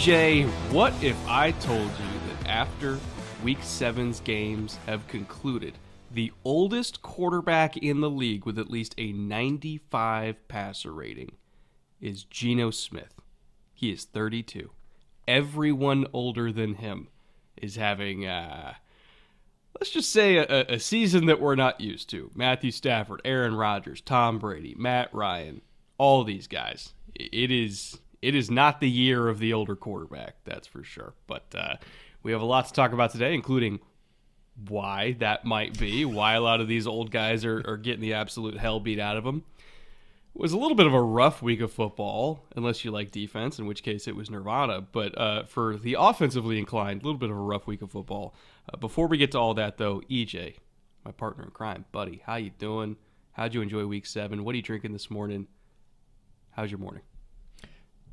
EJ, what if I told you that after week seven's games have concluded, the oldest quarterback in the league with at least a 95 passer rating is Geno Smith? He is 32. Everyone older than him is having, uh, let's just say, a, a season that we're not used to. Matthew Stafford, Aaron Rodgers, Tom Brady, Matt Ryan, all these guys. It is it is not the year of the older quarterback, that's for sure. But uh, we have a lot to talk about today, including why that might be, why a lot of these old guys are, are getting the absolute hell beat out of them. It was a little bit of a rough week of football, unless you like defense, in which case it was Nirvana. But uh, for the offensively inclined, a little bit of a rough week of football. Uh, before we get to all that, though, EJ, my partner in crime, buddy, how you doing? How'd you enjoy week seven? What are you drinking this morning? How's your morning?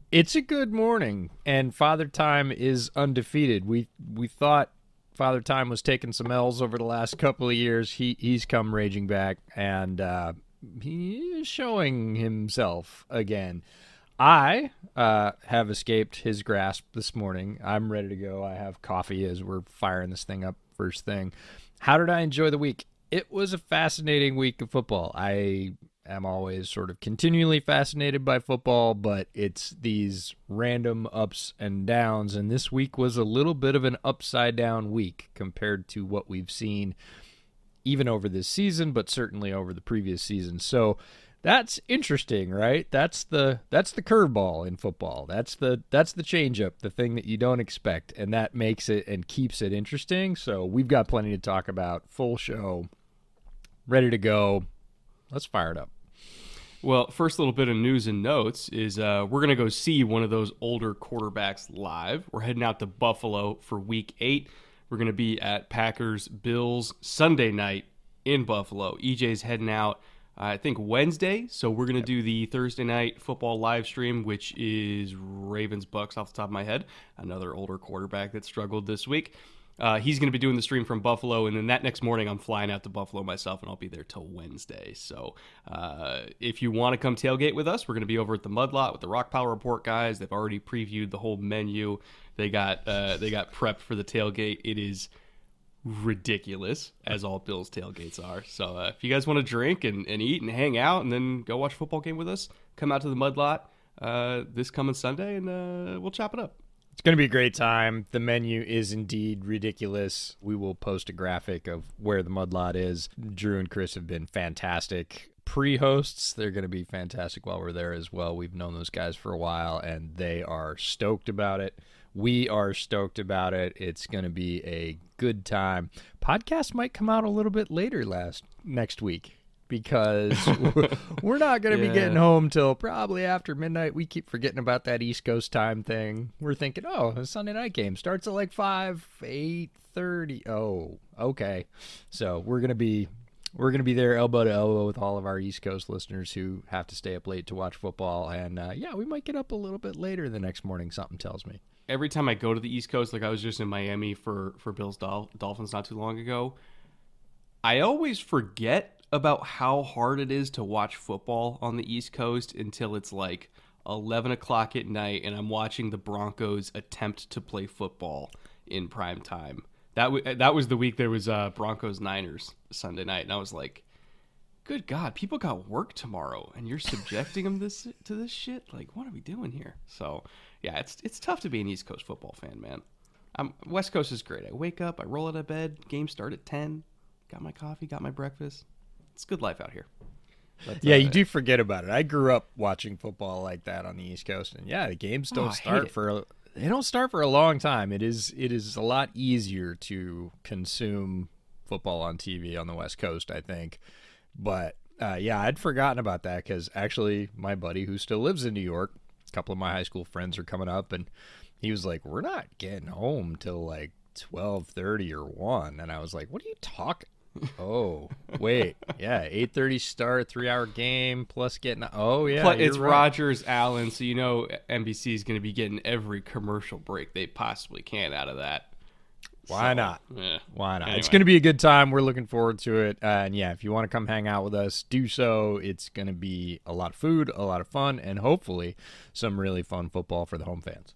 It's a good morning, and Father Time is undefeated. We we thought Father Time was taking some L's over the last couple of years. He he's come raging back, and uh, he is showing himself again. I uh, have escaped his grasp this morning. I'm ready to go. I have coffee as we're firing this thing up first thing. How did I enjoy the week? It was a fascinating week of football. I am always sort of continually fascinated by football, but it's these random ups and downs. And this week was a little bit of an upside down week compared to what we've seen even over this season, but certainly over the previous season. So that's interesting, right? That's the that's the curveball in football. That's the that's the changeup, the thing that you don't expect, and that makes it and keeps it interesting. So we've got plenty to talk about. Full show, ready to go. Let's fire it up. Well, first little bit of news and notes is uh, we're going to go see one of those older quarterbacks live. We're heading out to Buffalo for week eight. We're going to be at Packers Bills Sunday night in Buffalo. EJ's heading out, uh, I think, Wednesday. So we're going to do the Thursday night football live stream, which is Ravens Bucks off the top of my head. Another older quarterback that struggled this week. Uh, he's going to be doing the stream from Buffalo, and then that next morning I'm flying out to Buffalo myself, and I'll be there till Wednesday. So uh, if you want to come tailgate with us, we're going to be over at the Mud Lot with the Rockpile Report guys. They've already previewed the whole menu. They got uh, they got prepped for the tailgate. It is ridiculous, as all Bills tailgates are. So uh, if you guys want to drink and, and eat and hang out, and then go watch a football game with us, come out to the Mud Lot uh, this coming Sunday, and uh, we'll chop it up. It's going to be a great time. The menu is indeed ridiculous. We will post a graphic of where the mudlot is. Drew and Chris have been fantastic pre-hosts. They're going to be fantastic while we're there as well. We've known those guys for a while and they are stoked about it. We are stoked about it. It's going to be a good time. Podcast might come out a little bit later last next week because we're not going to yeah. be getting home till probably after midnight. We keep forgetting about that East Coast time thing. We're thinking, oh, the Sunday night game starts at like five, eight thirty. Oh, okay. So we're gonna be we're gonna be there elbow to elbow with all of our East Coast listeners who have to stay up late to watch football. And uh, yeah, we might get up a little bit later the next morning. Something tells me. Every time I go to the East Coast, like I was just in Miami for for Bills Dol- Dolphins not too long ago, I always forget about how hard it is to watch football on the East Coast until it's like 11 o'clock at night, and I'm watching the Broncos attempt to play football in prime time. That w- that was the week there was uh, Broncos Niners Sunday night, and I was like, "Good God, people got work tomorrow, and you're subjecting them this to this shit? Like, what are we doing here?" So, yeah, it's it's tough to be an East Coast football fan, man. I'm, West Coast is great. I wake up, I roll out of bed, game start at 10, got my coffee, got my breakfast. It's good life out here. But, yeah, uh, you do forget about it. I grew up watching football like that on the East Coast, and yeah, the games don't oh, start for a, they don't start for a long time. It is it is a lot easier to consume football on TV on the West Coast, I think. But uh, yeah, I'd forgotten about that because actually, my buddy who still lives in New York, a couple of my high school friends are coming up, and he was like, "We're not getting home till like twelve thirty or one," and I was like, "What are you talking?" Oh wait, yeah, eight thirty start, three hour game plus getting. Oh yeah, plus, it's right. Rodgers Allen, so you know NBC is going to be getting every commercial break they possibly can out of that. Why so, not? Yeah. Why not? Anyway. It's going to be a good time. We're looking forward to it. Uh, and yeah, if you want to come hang out with us, do so. It's going to be a lot of food, a lot of fun, and hopefully some really fun football for the home fans.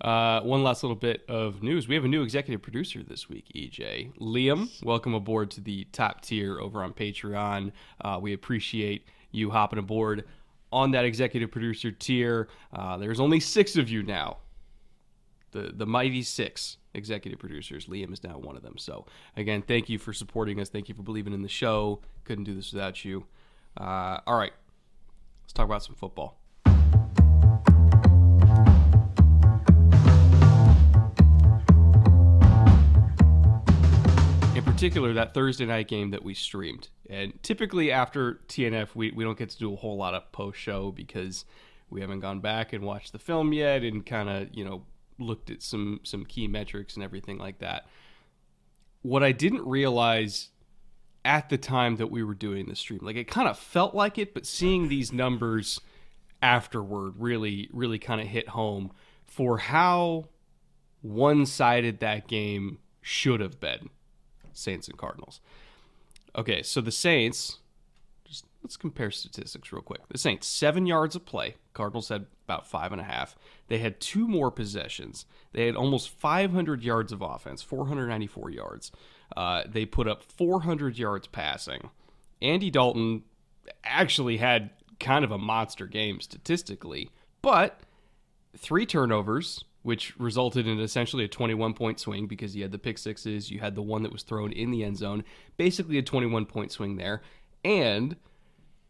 Uh, one last little bit of news. We have a new executive producer this week, EJ. Liam, welcome aboard to the top tier over on Patreon. Uh, we appreciate you hopping aboard on that executive producer tier. Uh, there's only six of you now. The, the mighty six executive producers. Liam is now one of them. So, again, thank you for supporting us. Thank you for believing in the show. Couldn't do this without you. Uh, all right, let's talk about some football. Particular that Thursday night game that we streamed. And typically after TNF, we, we don't get to do a whole lot of post show because we haven't gone back and watched the film yet and kind of, you know, looked at some some key metrics and everything like that. What I didn't realize at the time that we were doing the stream, like it kind of felt like it, but seeing these numbers afterward really really kind of hit home for how one-sided that game should have been Saints and Cardinals. Okay, so the Saints, just let's compare statistics real quick. The Saints, seven yards of play. Cardinals had about five and a half. They had two more possessions. They had almost 500 yards of offense, 494 yards. Uh, they put up 400 yards passing. Andy Dalton actually had kind of a monster game statistically, but three turnovers, which resulted in essentially a 21 point swing because you had the pick sixes, you had the one that was thrown in the end zone, basically a 21 point swing there. And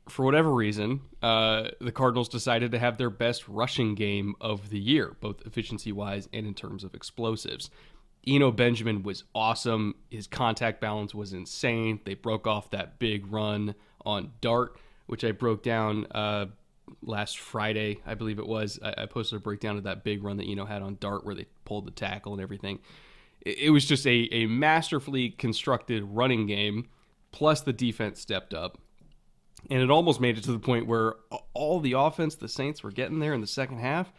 for whatever reason, uh, the Cardinals decided to have their best rushing game of the year, both efficiency wise and in terms of explosives. Eno Benjamin was awesome. His contact balance was insane. They broke off that big run on Dart, which I broke down uh, last Friday, I believe it was. I, I, posted a breakdown of that big run that you know had on Dart where they pulled the tackle and everything. It, it was just a, a masterfully constructed running game, plus the defense stepped up. And it almost made it to the point where all the offense the Saints were getting there in the second half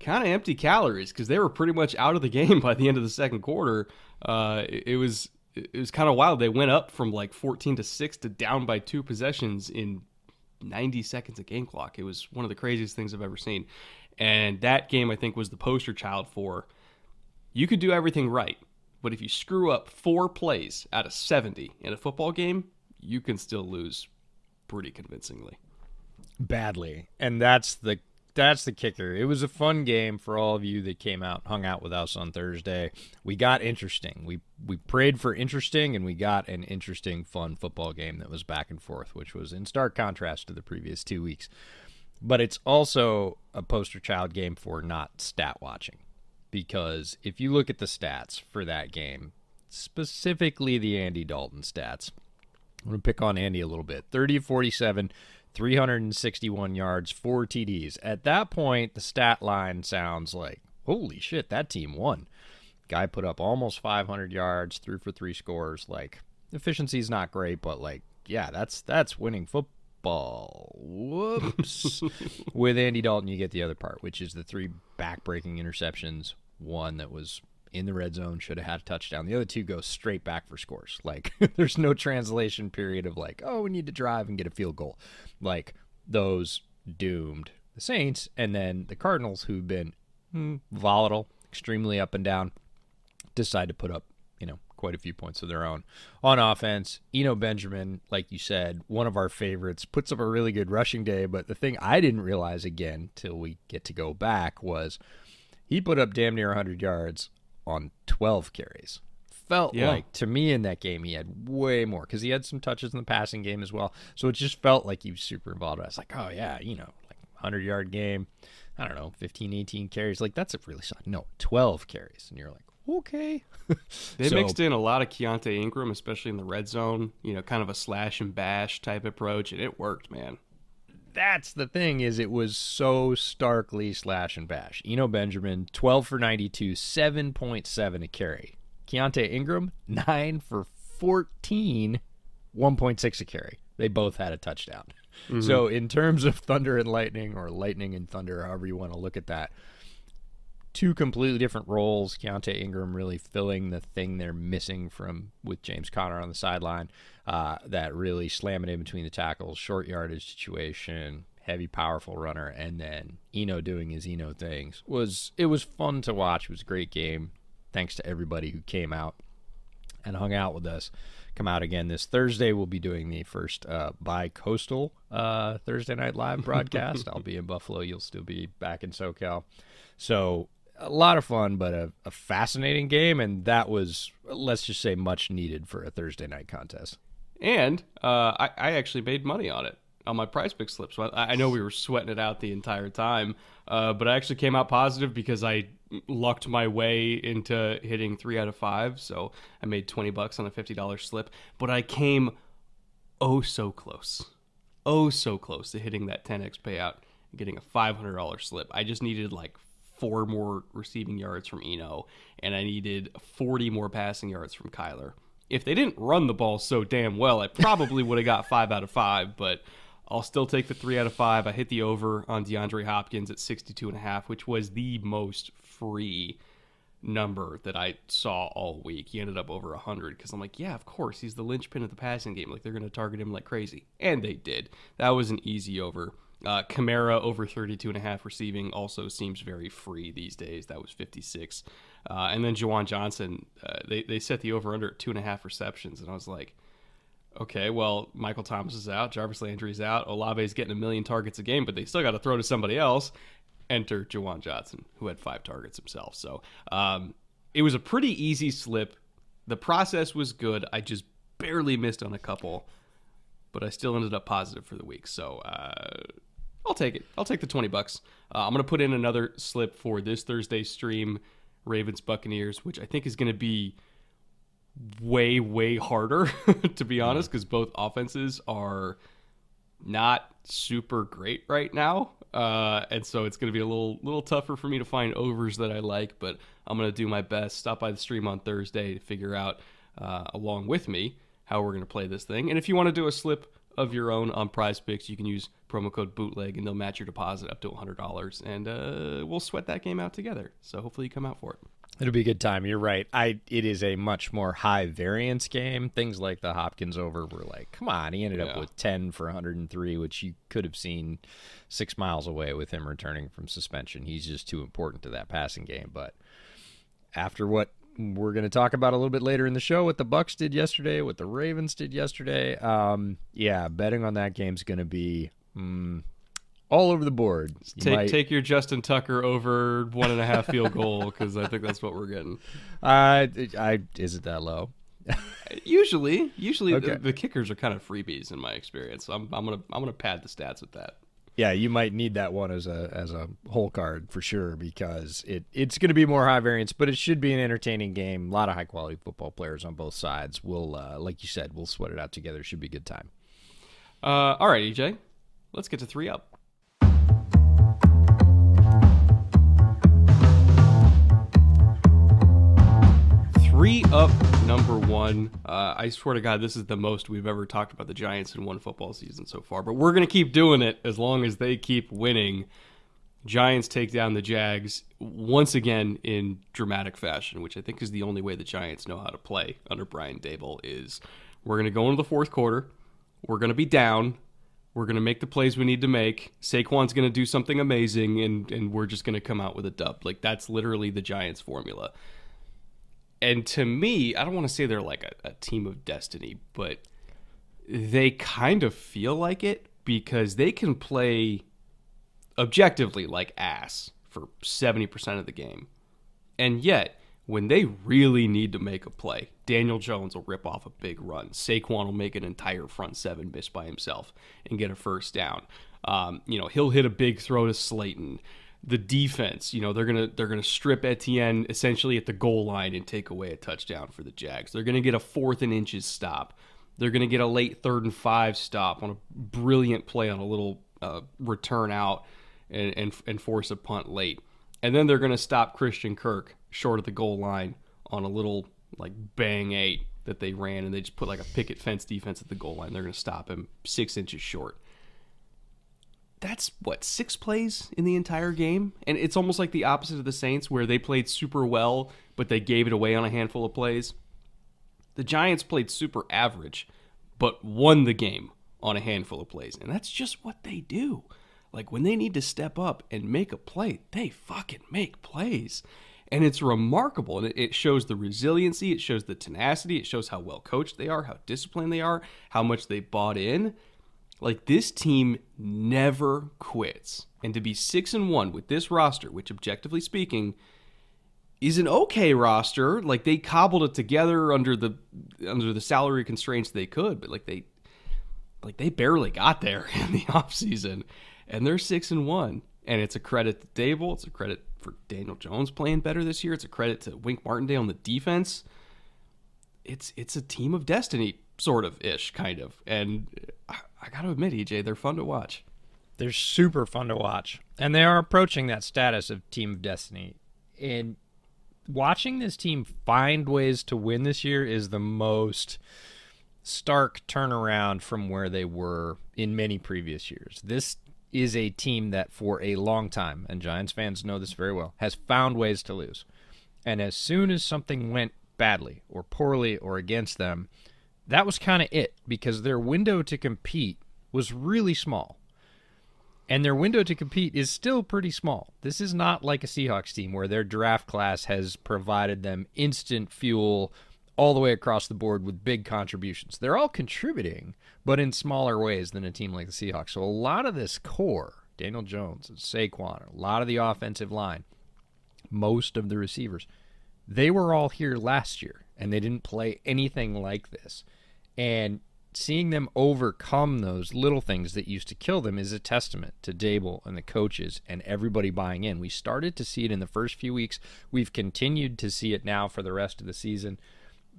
kind of empty calories because they were pretty much out of the game by the end of the second quarter. Uh, it, it was it was kind of wild. They went up from like 14 to 6 to down by two possessions in 90 seconds of game clock. It was one of the craziest things I've ever seen. And that game, I think, was the poster child for you could do everything right, but if you screw up four plays out of 70 in a football game, you can still lose pretty convincingly. Badly. And that's the that's the kicker. It was a fun game for all of you that came out, hung out with us on Thursday. We got interesting. We we prayed for interesting, and we got an interesting, fun football game that was back and forth, which was in stark contrast to the previous two weeks. But it's also a poster child game for not stat watching, because if you look at the stats for that game, specifically the Andy Dalton stats, I'm going to pick on Andy a little bit. 30 of 47, 361 yards, four TDs. At that point, the stat line sounds like, holy shit, that team won. Guy put up almost 500 yards, threw for three scores. Like, efficiency is not great, but like, yeah, that's that's winning football. Whoops. With Andy Dalton, you get the other part, which is the three back-breaking interceptions. One that was in the red zone, should have had a touchdown. The other two go straight back for scores. Like there's no translation period of like, oh, we need to drive and get a field goal. Like those doomed the Saints, and then the Cardinals, who've been hmm, volatile, extremely up and down, decide to put up, you know, quite a few points of their own on offense. Eno Benjamin, like you said, one of our favorites, puts up a really good rushing day. But the thing I didn't realize again till we get to go back was he put up damn near 100 yards on 12 carries. Felt Yeah. like to me in that game he had way more because he had some touches in the passing game as well. So it just felt like he was super involved. I was like, oh yeah, you know, like 100 yard game. I don't know, 15, 18 carries. Like that's a really solid. No, 12 carries, and you're like, okay. They So- mixed in a lot of Keaontay Ingram, especially in the red zone. You know, kind of a slash and bash type approach, and it worked, man. That's the thing is it was so starkly slash and bash. Eno Benjamin, 12 for 92, 7.7 a carry. Keaontay Ingram, 9 for 14, 1.6 a carry. They both had a touchdown. Mm-hmm. So in terms of thunder and lightning or lightning and thunder, however you want to look at that, two completely different roles. Keaontay Ingram really filling the thing they're missing from with James Conner on the sideline. Uh, that really slamming in between the tackles, short yardage situation, heavy, powerful runner, and then Eno doing his Eno things was it was fun to watch. It was a great game. Thanks to everybody who came out and hung out with us. Come out again this Thursday. We'll be doing the first uh, bi-coastal uh, Thursday night live broadcast. I'll be in Buffalo. You'll still be back in SoCal. So a lot of fun, but a, a fascinating game, and that was let's just say much needed for a Thursday night contest. And uh, I, I actually made money on it on my prize pick slip. So I, I know we were sweating it out the entire time, uh, but I actually came out positive because I lucked my way into hitting three out of five. So I made 20 bucks on a $50 slip, but I came oh so close. Oh so close to hitting that 10x payout and getting a $500 slip. I just needed like four more receiving yards from Eno, and I needed 40 more passing yards from Kyler. If they didn't run the ball so damn well, I probably would have got five out of five, but I'll still take the three out of five. I hit the over on DeAndre Hopkins at 62 and a half, which was the most free number that I saw all week. He ended up over 100 because I'm like, yeah, of course, he's the linchpin of the passing game. Like, they're going to target him like crazy. And they did. That was an easy over. Uh, over 32 and a half receiving also seems very free these days. That was 56. Uh, and then Juwan Johnson, uh, they, they set the over under at two and a half receptions. And I was like, okay, well, Michael Thomas is out, Jarvis Landry's out, Olave's getting a million targets a game, but they still got to throw to somebody else. Enter Juwan Johnson, who had five targets himself. So um, it was a pretty easy slip. The process was good. I just barely missed on a couple, but I still ended up positive for the week. So uh, I'll take it. I'll take the 20 bucks. Uh, I'm going to put in another slip for this Thursday stream, Ravens Buccaneers, which I think is going to be way way harder to be honest because both offenses are not super great right now uh, and so it's going to be a little little tougher for me to find overs that I like but I'm going to do my best stop by the stream on Thursday to figure out uh, along with me how we're going to play this thing and if you want to do a slip of your own on PrizePicks you can use promo code bootleg and they'll match your deposit up to $100 and uh, we'll sweat that game out together so hopefully you come out for it It'll be a good time. You're right. I it is a much more high variance game. Things like the Hopkins over were like, come on, he ended up with 10 for 103, which you could have seen 6 miles away with him returning from suspension. He's just too important to that passing game, but after what we're going to talk about a little bit later in the show what the Bucks did yesterday, what the Ravens did yesterday, um yeah, betting on that game's going to be mm, all over the board. You Take might- take your Justin Tucker over one and a half field goal because I think that's what we're getting. uh, I is it that low? Usually, usually Okay. the, the kickers are kind of freebies in my experience. So I'm, I'm gonna I'm gonna pad the stats with that. Yeah, you might need that one as a as a hole card for sure because it it's going to be more high variance, but it should be an entertaining game. A lot of high quality football players on both sides. We'll uh, like you said, we'll sweat it out together. Should be a good time. Uh, all right, EJ, let's get to three up. Three up, number one. Uh, I swear to God, this is the most we've ever talked about the Giants in one football season so far. But we're gonna keep doing it as long as they keep winning. Giants take down the Jags once again in dramatic fashion, which I think is the only way the Giants know how to play under Brian Daboll. Is we're going to go into the fourth quarter, we're going to be down, we're We're going to make the plays we need to make. Saquon's going to do something amazing, and, and we're just going to come out with a dub. Like, that's literally the Giants' formula. And to me, I don't want to say they're like a, a team of destiny, but they kind of feel like it because they can play objectively like ass for 70% of the game. And yet, when they really need to make a play, Daniel Jones will rip off a big run. Saquon will make an entire front seven miss by himself and get a first down. Um, you know, he'll hit a big throw to Slayton. The defense, you know, they're gonna they're gonna strip Etienne essentially at the goal line and take away a touchdown for the Jags. They're gonna get a fourth and inches stop. They're gonna get a late third and five stop on a brilliant play on a little uh, return out and, and and force a punt late. And then they're gonna stop Christian Kirk short of the goal line on a little like bang eight that they ran, and they just put like a picket fence defense at the goal line. They're to stop him six inches short. That's what six plays in the entire game, and it's almost like the opposite of the Saints, where they played super well, but they gave it away on a handful of plays. The Giants played super average, but won the game on a handful of plays, and that's just what they do. Like when they need to step up and make a play, they fucking make plays and it's remarkable and it shows the resiliency it shows the tenacity it shows how well coached they are how disciplined they are how much they bought in like this team never quits and to be six and one with this roster which objectively speaking is an okay roster like they cobbled it together under the under the salary constraints they could but like they like they barely got there in the offseason and they're six and one and it's a credit to Daboll. It's a credit for Daniel Jones playing better this year. It's a credit to Wink Martindale on the defense. It's it's a team of destiny, sort of ish, kind of. And uh, I, got to admit, EJ, they're fun to watch. They're super fun to watch, and they are approaching that status of team of destiny. And watching this team find ways to win this year is the most stark turnaround from where they were in many previous years. This is a team that for a long time, and Giants fans know this very well, has found ways to lose. And as soon as something went badly or poorly or against them, that was kind of it because their window to compete was really small. And their window to compete is still pretty small. This is not like a Seahawks team where their draft class has provided them instant fuel all the way across the board with big contributions. They're all contributing, but in smaller ways than a team like the Seahawks. So a lot of this core, Daniel Jones and Saquon, a lot of the offensive line, most of the receivers, they were all here last year and they didn't play anything like this. And seeing them overcome those little things that used to kill them is a testament to Daboll and the coaches and everybody buying in. We started to see it in the first few weeks. We've continued to see it now for the rest of the season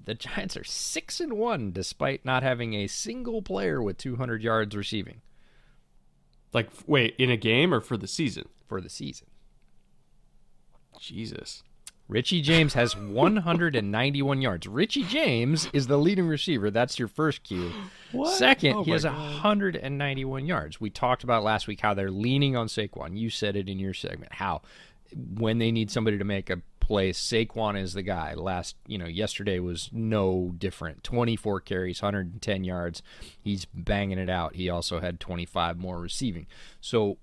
the Giants are six and one despite not having a single player with 200 yards receiving. Like, wait, in a game or for the season? For the season. Jesus. Richie James has 191 yards. Richie James is the leading receiver. That's your first cue. What? Second, oh he has God. 191 yards. We talked about last week how they're leaning on Saquon. You said it in your segment. How when they need somebody to make a play, Saquon is the guy. Last, you know, yesterday was no different. 24 carries, 110 yards. He's banging it out. He also had 25 more receiving. So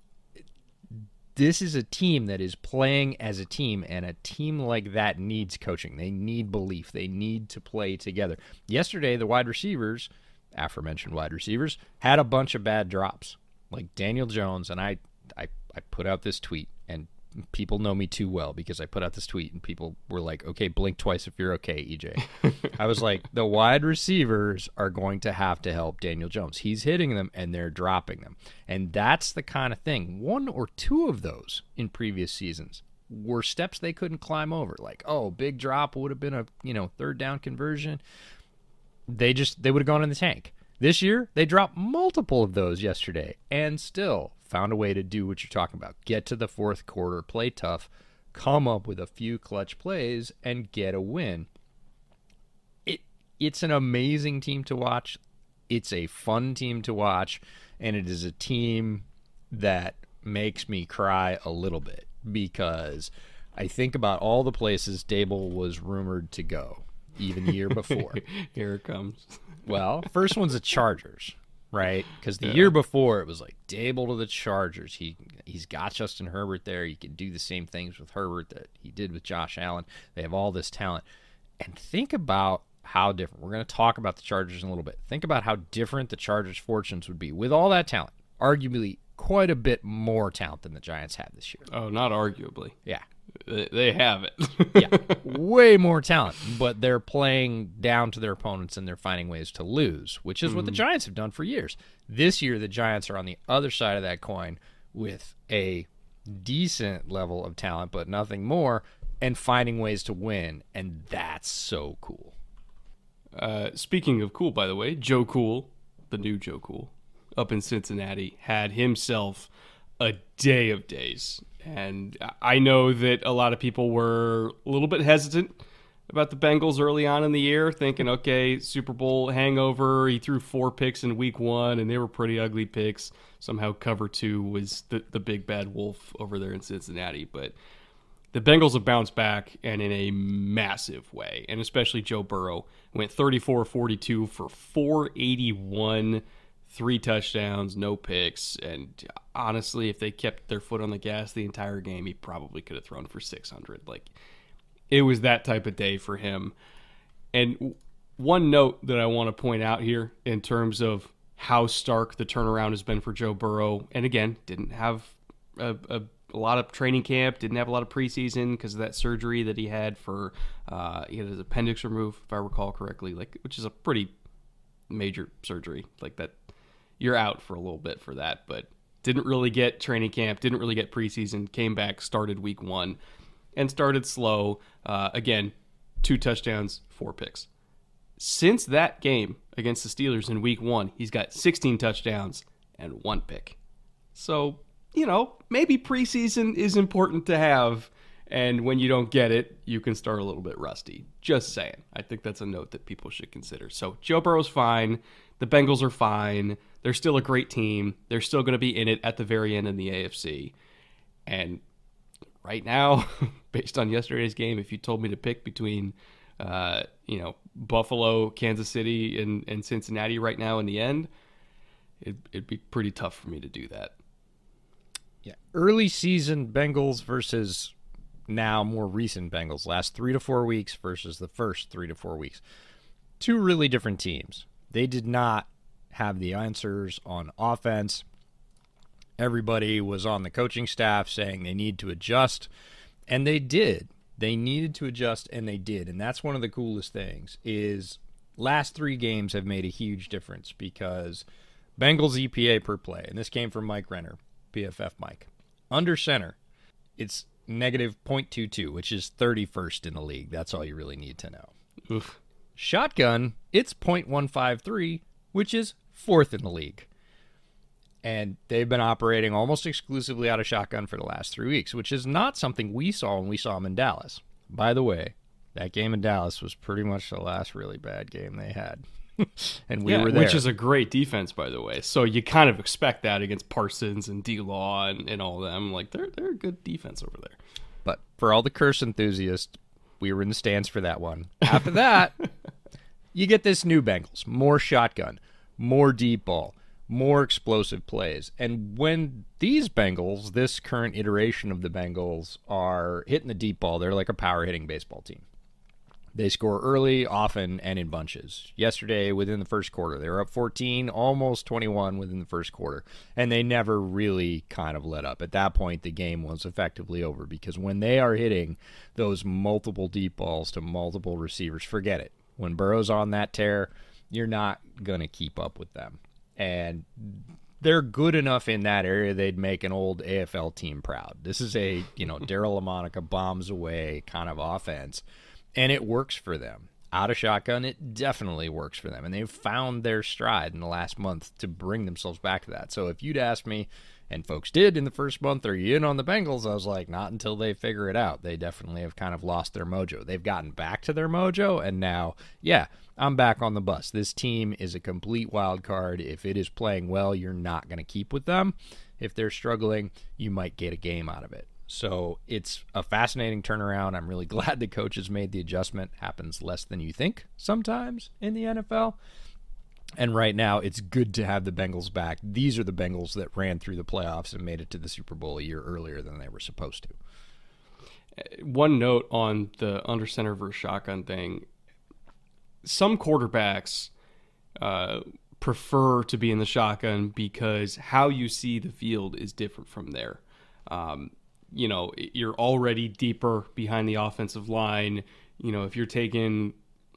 this is a team that is playing as a team, and a team like that needs coaching. They need belief. They need to play together. Yesterday, the wide receivers, aforementioned wide receivers, had a bunch of bad drops, like Daniel Jones, and I, I, I put out this tweet, people know me too well because I put out this tweet and people were like, "Okay, blink twice if you're okay, EJ." I was like, "The wide receivers are going to have to help Daniel Jones. He's hitting them and they're dropping them." And that's the kind of thing. One or two of those in previous seasons were steps they couldn't climb over. Like, "Oh, big drop would have been a, you know, third down conversion." They just they would have gone in the tank. This year, they dropped multiple of those yesterday and still found a way to do what you're talking about. Get to the fourth quarter, play tough, come up with a few clutch plays and get a win. It it's an amazing team to watch. It's a fun team to watch and it is a team that makes me cry a little bit because I think about all the places Daboll was rumored to go even the year before. Here it comes. well, first one's the Chargers. Right? Because the yeah. year before it was like Daboll to the Chargers. He he's got Justin Herbert there. He can do the same things with Herbert that he did with Josh Allen. They have all this talent, and think about how different. We're going to talk about the Chargers in a little bit. Think about how different the Chargers' fortunes would be with all that talent. Arguably, quite a bit more talent than the Giants have this year. Oh, not arguably. Yeah. They have it. yeah. Way more talent, but they're playing down to their opponents and they're finding ways to lose, which is mm-hmm. what the mm-hmm. Giants have done for years. This year, the Giants are on the other side of that coin with a decent level of talent, but nothing more, and finding ways to win. And that's so cool. Uh, speaking of cool, by the way, Joe Cool, the new Joe Cool, up in Cincinnati, had himself a day of days. And I know that a lot of people were a little bit hesitant about the Bengals early on in the year, thinking, okay, Super Bowl hangover. He threw four picks in week one, and they were pretty ugly picks. Somehow, cover two was the, the big bad wolf over there in Cincinnati. But the Bengals have bounced back and in a massive way, and especially Joe Burrow went 34 42 for 481 three touchdowns, no picks, and honestly, if they kept their foot on the gas the entire game, he probably could have thrown for 600. Like it was that type of day for him. And one note that I want to point out here in terms of how stark the turnaround has been for Joe Burrow, and again, didn't have a, a, a lot of training camp, didn't have a lot of preseason because of that surgery that he had for uh, he had his appendix removed, if I recall correctly, like which is a pretty major surgery. Like that you're out for a little bit for that. But didn't really get training camp, didn't really get preseason, came back, started week one, and started slow. Uh, again, two touchdowns, four picks. Since that game against the Steelers in week one, he's got 16 touchdowns and one pick. So, you know, maybe preseason is important to have. And when you don't get it, you can start a little bit rusty. Just saying. I think that's a note that people should consider. So, Joe Burrow's fine. The Bengals are fine. They're still a great team. They're still going to be in it at the very end in the AFC. And right now, based on yesterday's game, if you told me to pick between, uh, you know, Buffalo, Kansas City, and, and Cincinnati right now in the end, it, it'd be pretty tough for me to do that. Yeah. Early season Bengals versus now more recent Bengals, last three to four weeks versus the first three to four weeks. Two really different teams. They did not have the answers on offense. Everybody was on the coaching staff saying they need to adjust, and they did. They needed to adjust, and they did. And that's one of the coolest things is last three games have made a huge difference because Bengals EPA per play, and this came from Mike Renner, PFF Mike. Under center, it's negative 0.22, which is 31st in the league. That's all you really need to know. Oof. Shotgun, it's 0.153, which is fourth in the league. And they've been operating almost exclusively out of shotgun for the last three weeks, which is not something we saw when we saw them in Dallas. By the way, that game in Dallas was pretty much the last really bad game they had. and we yeah, were there. Which is a great defense, by the way. So you kind of expect that against Parsons and D Law and, and all of them. Like they're they're a good defense over there. But for all the curse enthusiasts, we were in the stands for that one. After that, you get this new Bengals, more shotgun, more deep ball, more explosive plays. And when these Bengals, this current iteration of the Bengals, are hitting the deep ball, they're like a power hitting baseball team. They score early, often, and in bunches. Yesterday, within the first quarter, they were up 14, almost 21 within the first quarter, and they never really kind of let up. At that point, the game was effectively over because when they are hitting those multiple deep balls to multiple receivers, forget it. When Burrow's on that tear, you're not going to keep up with them. And they're good enough in that area they'd make an old AFL team proud. This is a, you know, Daryle Lamonica bombs away kind of offense, and it works for them. Out of shotgun, it definitely works for them. And they've found their stride in the last month to bring themselves back to that. So if you'd asked me, and folks did in the first month. Are you in on the Bengals? I was like, not until they figure it out. They definitely have kind of lost their mojo. They've gotten back to their mojo, and now, yeah, I'm back on the bus. This team is a complete wild card. If it is playing well, you're not going to keep with them. If they're struggling, you might get a game out of it. So it's a fascinating turnaround. I'm really glad the coaches made the adjustment. Happens less than you think sometimes in the NFL. And right now, it's good to have the Bengals back. These are the Bengals that ran through the playoffs and made it to the Super Bowl a year earlier than they were supposed to. One note on the under center versus shotgun thing some quarterbacks uh, prefer to be in the shotgun because how you see the field is different from there. Um, you know, you're already deeper behind the offensive line. You know, if you're taking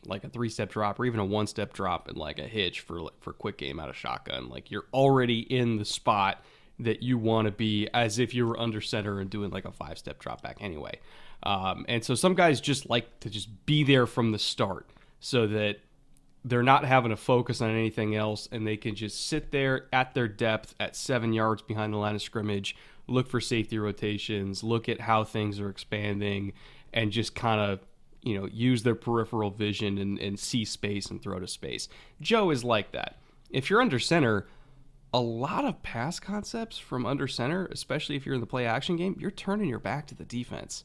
like a three step drop or even a one step drop and like a hitch for for quick game out of shotgun, like you're already in the spot that you want to be as if you were under center and doing like a five step drop back anyway. Um, and so some guys just like to just be there from the start so that they're not having to focus on anything else and they can just sit there at their depth at seven yards behind the line of scrimmage, look for safety rotations, look at how things are expanding, and just kind of you know use their peripheral vision and, and see space and throw to space. Joe is like that. If you're under center, a lot of pass concepts from under center, especially if you're in the play action game, you're turning your back to the defense.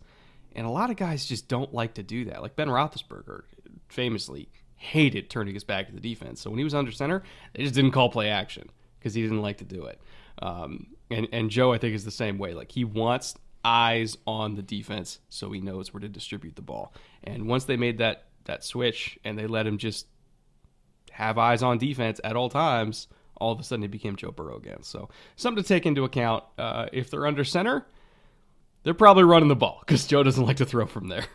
And a lot of guys just don't like to do that. Like Ben Roethlisberger famously hated turning his back to the defense. So when he was under center, they just didn't call play action because he didn't like to do it. Um, and and Joe, I think, is the same way. Like he wants eyes on the defense so he knows where to distribute the ball. And once they made that that switch and they let him just have eyes on defense at all times, all of a sudden he became Joe Burrow again. So something to take into account. Uh, if they're under center, they're probably running the ball because Joe doesn't like to throw from there.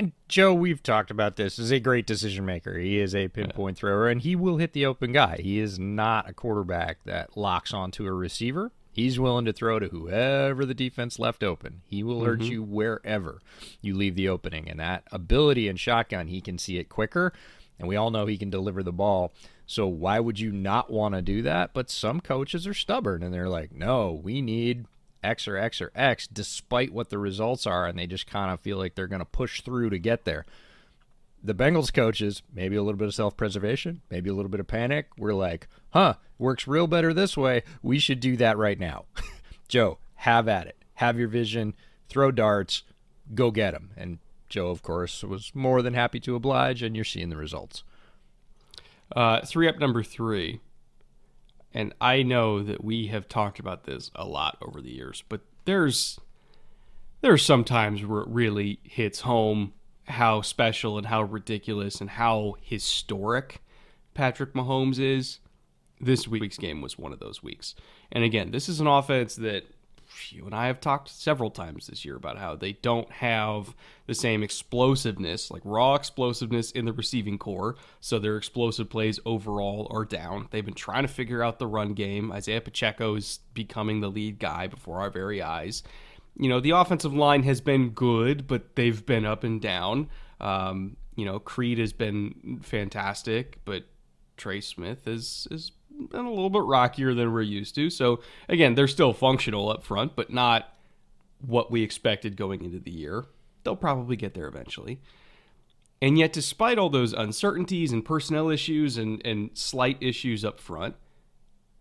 And Joe, we've talked about this, is a great decision maker. He is a pinpoint thrower, and he will hit the open guy. He is not a quarterback that locks onto a receiver. He's willing to throw to whoever the defense left open. He will hurt mm-hmm. you wherever you leave the opening. And that ability in shotgun, he can see it quicker. And we all know he can deliver the ball. So why would you not want to do that? But some coaches are stubborn and they're like, no, we need X or X or X, despite what the results are, and they just kind of feel like they're going to push through to get there. The Bengals coaches, maybe a little bit of self preservation, maybe a little bit of panic. We're like, huh, works real better this way. We should do that right now. Joe, have at it. Have your vision, throw darts, go get them. And Joe, of course, was more than happy to oblige, and you're seeing the results. Uh, three up number three and I know that we have talked about this a lot over the years, but there's there's some times where it really hits home how special and how ridiculous and how historic Patrick Mahomes is. This week's game was one of those weeks. And again, this is an offense that you and I have talked several times this year about how they don't have the same explosiveness, like raw explosiveness in the receiving corps. So their explosive plays overall are down. They've been trying to figure out the run game. Isaiah Pacheco is becoming the lead guy before our very eyes. You know, the offensive line has been good, but they've been up and down. Um, you know, Creed has been fantastic, but Trey Smith is is been a little bit rockier than we're used to. So again, they're still functional up front, but not what we expected going into the year. They'll probably get there eventually. And yet, despite all those uncertainties and personnel issues and, and slight issues up front,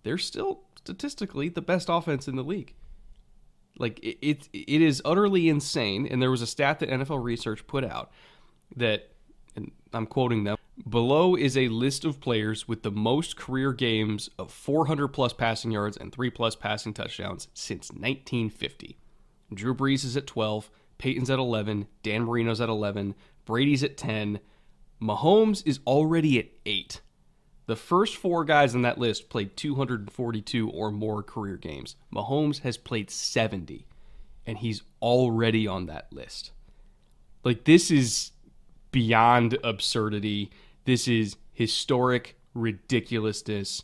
they're still statistically the best offense in the league. Like it, it, it is utterly insane. And there was a stat that NFL Research put out that, and I'm quoting them, Below is a list of players with the most career games of 400 plus passing yards and 3 plus passing touchdowns since 1950. Drew Brees is at 12, Peyton's at 11, Dan Marino's at 11, Brady's at 10, Mahomes is already at 8. The first four guys on that list played 242 or more career games. Mahomes has played 70, and he's already on that list. Like, this is beyond absurdity this is historic ridiculousness.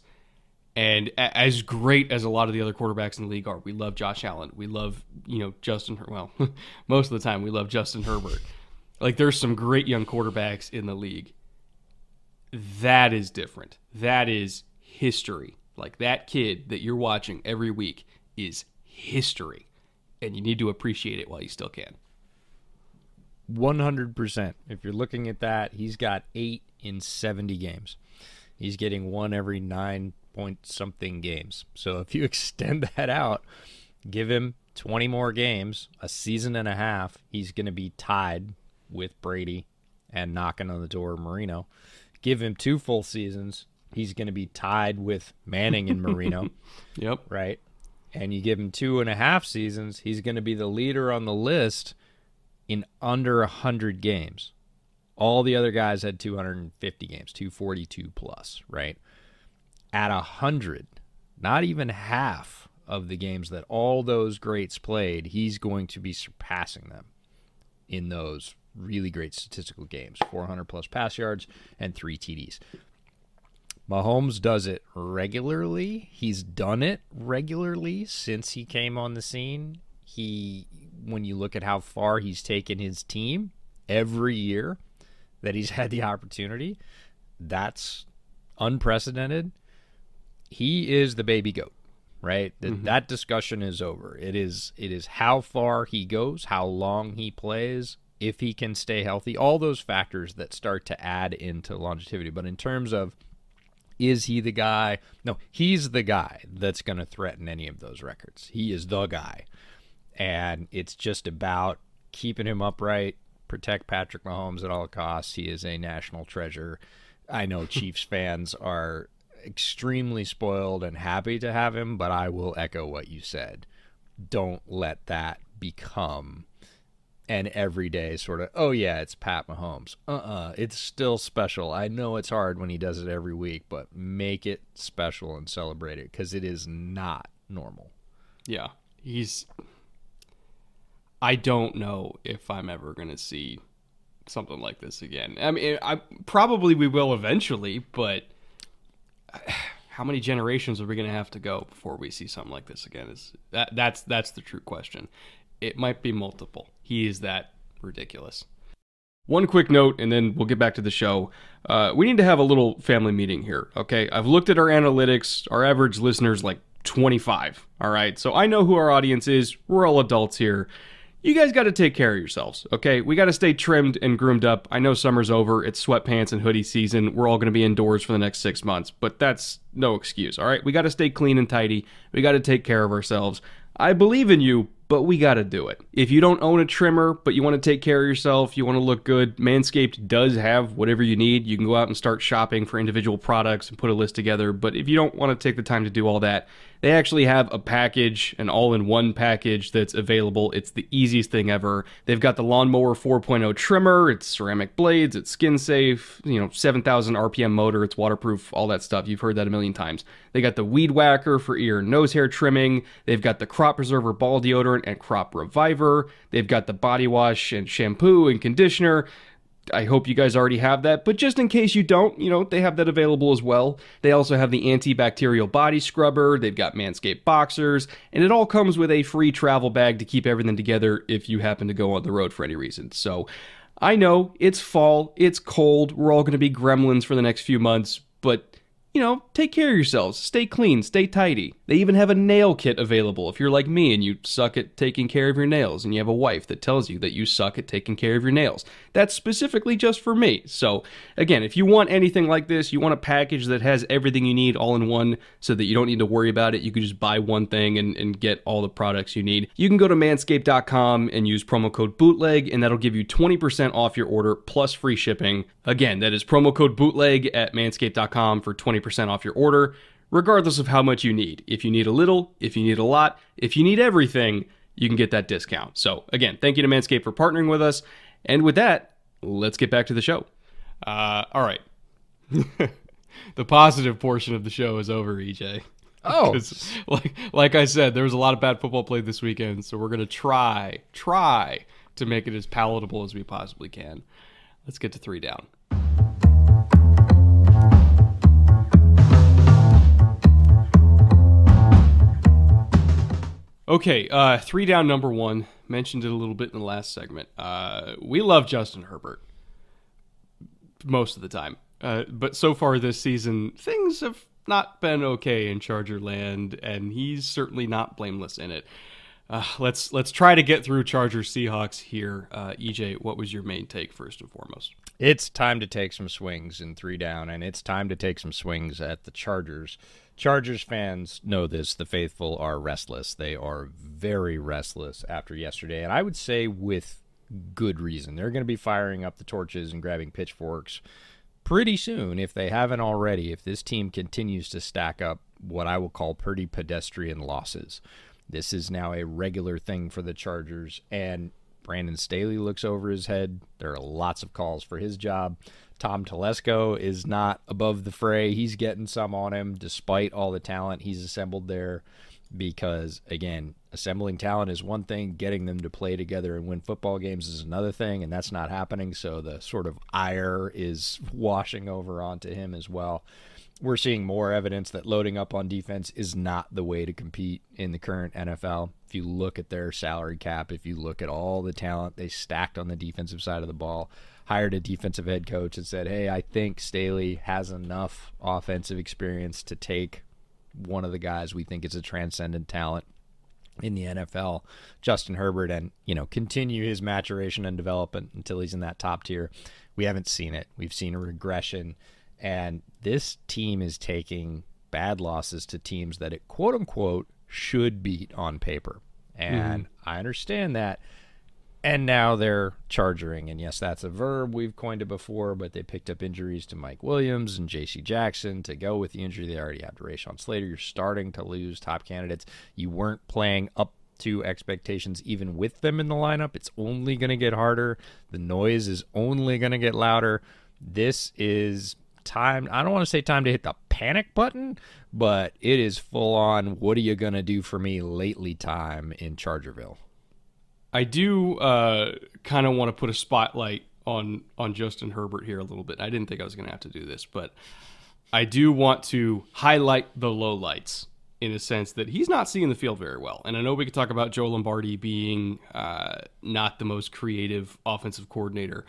And as great as a lot of the other quarterbacks in the league are, we love Josh Allen. We love, you know, Justin. Well, most of the time we love Justin Herbert. Like there's some great young quarterbacks in the league. That is different. That is history. Like that kid that you're watching every week is history, and you need to appreciate it while you still can. 100%. If you're looking at that, he's got eight in 70 games. He's getting one every nine point something games. So if you extend that out, give him 20 more games, a season and a half, he's going to be tied with Brady and knocking on the door of Marino. Give him two full seasons, he's going to be tied with Manning and Marino. Yep. Right. And you give him two and a half seasons, he's going to be the leader on the list in under 100 games. All the other guys had 250 games, 242 plus, right? At 100, not even half of the games that all those greats played, he's going to be surpassing them in those really great statistical games 400 plus pass yards and three TDs. Mahomes does it regularly. He's done it regularly since he came on the scene. He, when you look at how far he's taken his team every year that he's had the opportunity, that's unprecedented. He is the baby goat, right? Mm-hmm. That discussion is over. It is it is how far he goes, how long he plays, if he can stay healthy, all those factors that start to add into longevity. But in terms of is he the guy? No, he's the guy that's going to threaten any of those records. He is the guy. And it's just about keeping him upright, protect Patrick Mahomes at all costs. He is a national treasure. I know Chiefs fans are extremely spoiled and happy to have him, but I will echo what you said. Don't let that become an everyday sort of oh yeah it's pat mahomes uh-uh it's still special i know it's hard when he does it every week but make it special and celebrate it because it is not normal yeah he's i don't know if i'm ever going to see something like this again i mean i probably we will eventually but how many generations are we going to have to go before we see something like this again is that that's that's the true question it might be multiple. He is that ridiculous. One quick note, and then we'll get back to the show. Uh, we need to have a little family meeting here, okay? I've looked at our analytics. Our average listener's like 25, all right? So I know who our audience is. We're all adults here. You guys got to take care of yourselves, okay? We got to stay trimmed and groomed up. I know summer's over. It's sweatpants and hoodie season. We're all going to be indoors for the next six months, but that's no excuse, all right? We got to stay clean and tidy. We got to take care of ourselves. I believe in you, but we got to do it. If you don't own a trimmer, but you want to take care of yourself, you want to look good, Manscaped does have whatever you need. You can go out and start shopping for individual products and put a list together. But if you don't want to take the time to do all that, they actually have a package, an all in one package that's available. It's the easiest thing ever. They've got the Lawnmower 4.0 trimmer, it's ceramic blades, it's skin safe, you know, 7,000 RPM motor, it's waterproof, all that stuff. You've heard that a million times. They got the Weed Whacker for ear and nose hair trimming. They've got the Crop Preserver ball deodorant and Crop Reviver. They've got the body wash and shampoo and conditioner. I hope you guys already have that, but just in case you don't, you know, they have that available as well. They also have the antibacterial body scrubber, they've got Manscaped boxers, and it all comes with a free travel bag to keep everything together if you happen to go on the road for any reason. So, I know it's fall, it's cold, we're all going to be gremlins for the next few months, but you know, take care of yourselves. Stay clean, stay tidy. They even have a nail kit available if you're like me and you suck at taking care of your nails and you have a wife that tells you that you suck at taking care of your nails. That's specifically just for me. So, again, if you want anything like this, you want a package that has everything you need all in one so that you don't need to worry about it. You can just buy one thing and, and get all the products you need. You can go to manscaped.com and use promo code bootleg, and that'll give you 20% off your order plus free shipping. Again, that is promo code bootleg at manscaped.com for 20% off your order regardless of how much you need. If you need a little, if you need a lot, if you need everything, you can get that discount. So, again, thank you to Manscaped for partnering with us. And with that, let's get back to the show. Uh, all right. the positive portion of the show is over, EJ. Oh, like like I said, there was a lot of bad football played this weekend, so we're gonna try try to make it as palatable as we possibly can. Let's get to three down. Okay, uh, three down number one. Mentioned it a little bit in the last segment. Uh, we love Justin Herbert most of the time. Uh, but so far this season, things have not been okay in Charger land, and he's certainly not blameless in it. Uh, let's let's try to get through Charger Seahawks here. Uh, EJ, what was your main take first and foremost? It's time to take some swings in three down, and it's time to take some swings at the Chargers. Chargers fans know this. The faithful are restless. They are very restless after yesterday, and I would say with good reason. They're going to be firing up the torches and grabbing pitchforks pretty soon, if they haven't already, if this team continues to stack up what I will call pretty pedestrian losses. This is now a regular thing for the Chargers, and Brandon Staley looks over his head. There are lots of calls for his job. Tom Telesco is not above the fray. He's getting some on him despite all the talent he's assembled there because again, assembling talent is one thing, getting them to play together and win football games is another thing, and that's not happening. So the sort of ire is washing over onto him as well. We're seeing more evidence that loading up on defense is not the way to compete in the current NFL. If you look at their salary cap, if you look at all the talent they stacked on the defensive side of the ball, hired a defensive head coach and said, Hey, I think Staley has enough offensive experience to take one of the guys we think is a transcendent talent in the NFL, Justin Herbert, and you know continue his maturation and development until he's in that top tier. We haven't seen it. We've seen a regression, and this team is taking bad losses to teams that it quote unquote should beat on paper. And mm-hmm. I understand that and now they're charging. And yes, that's a verb. We've coined it before, but they picked up injuries to Mike Williams and J.C. Jackson to go with the injury. They already have to Rashawn Slater. You're starting to lose top candidates. You weren't playing up to expectations even with them in the lineup. It's only going to get harder. The noise is only going to get louder. This is time. I don't want to say time to hit the panic button, but it is full on. What are you going to do for me lately time in Chargerville? I do uh, kind of want to put a spotlight on on Justin Herbert here a little bit. I didn't think I was going to have to do this, but I do want to highlight the lowlights in a sense that he's not seeing the field very well. And I know we could talk about Joe Lombardi being uh, not the most creative offensive coordinator,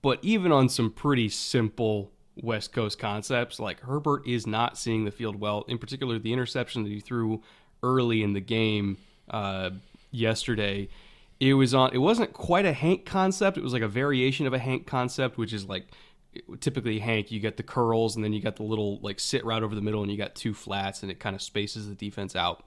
but even on some pretty simple West Coast concepts, like Herbert is not seeing the field well. In particular, the interception that he threw early in the game. Uh, yesterday. It was on. It wasn't quite a Hank concept. It was like a variation of a Hank concept, which is like typically Hank. You get the curls, and then you got the little like sit right over the middle, and you got two flats, and it kind of spaces the defense out.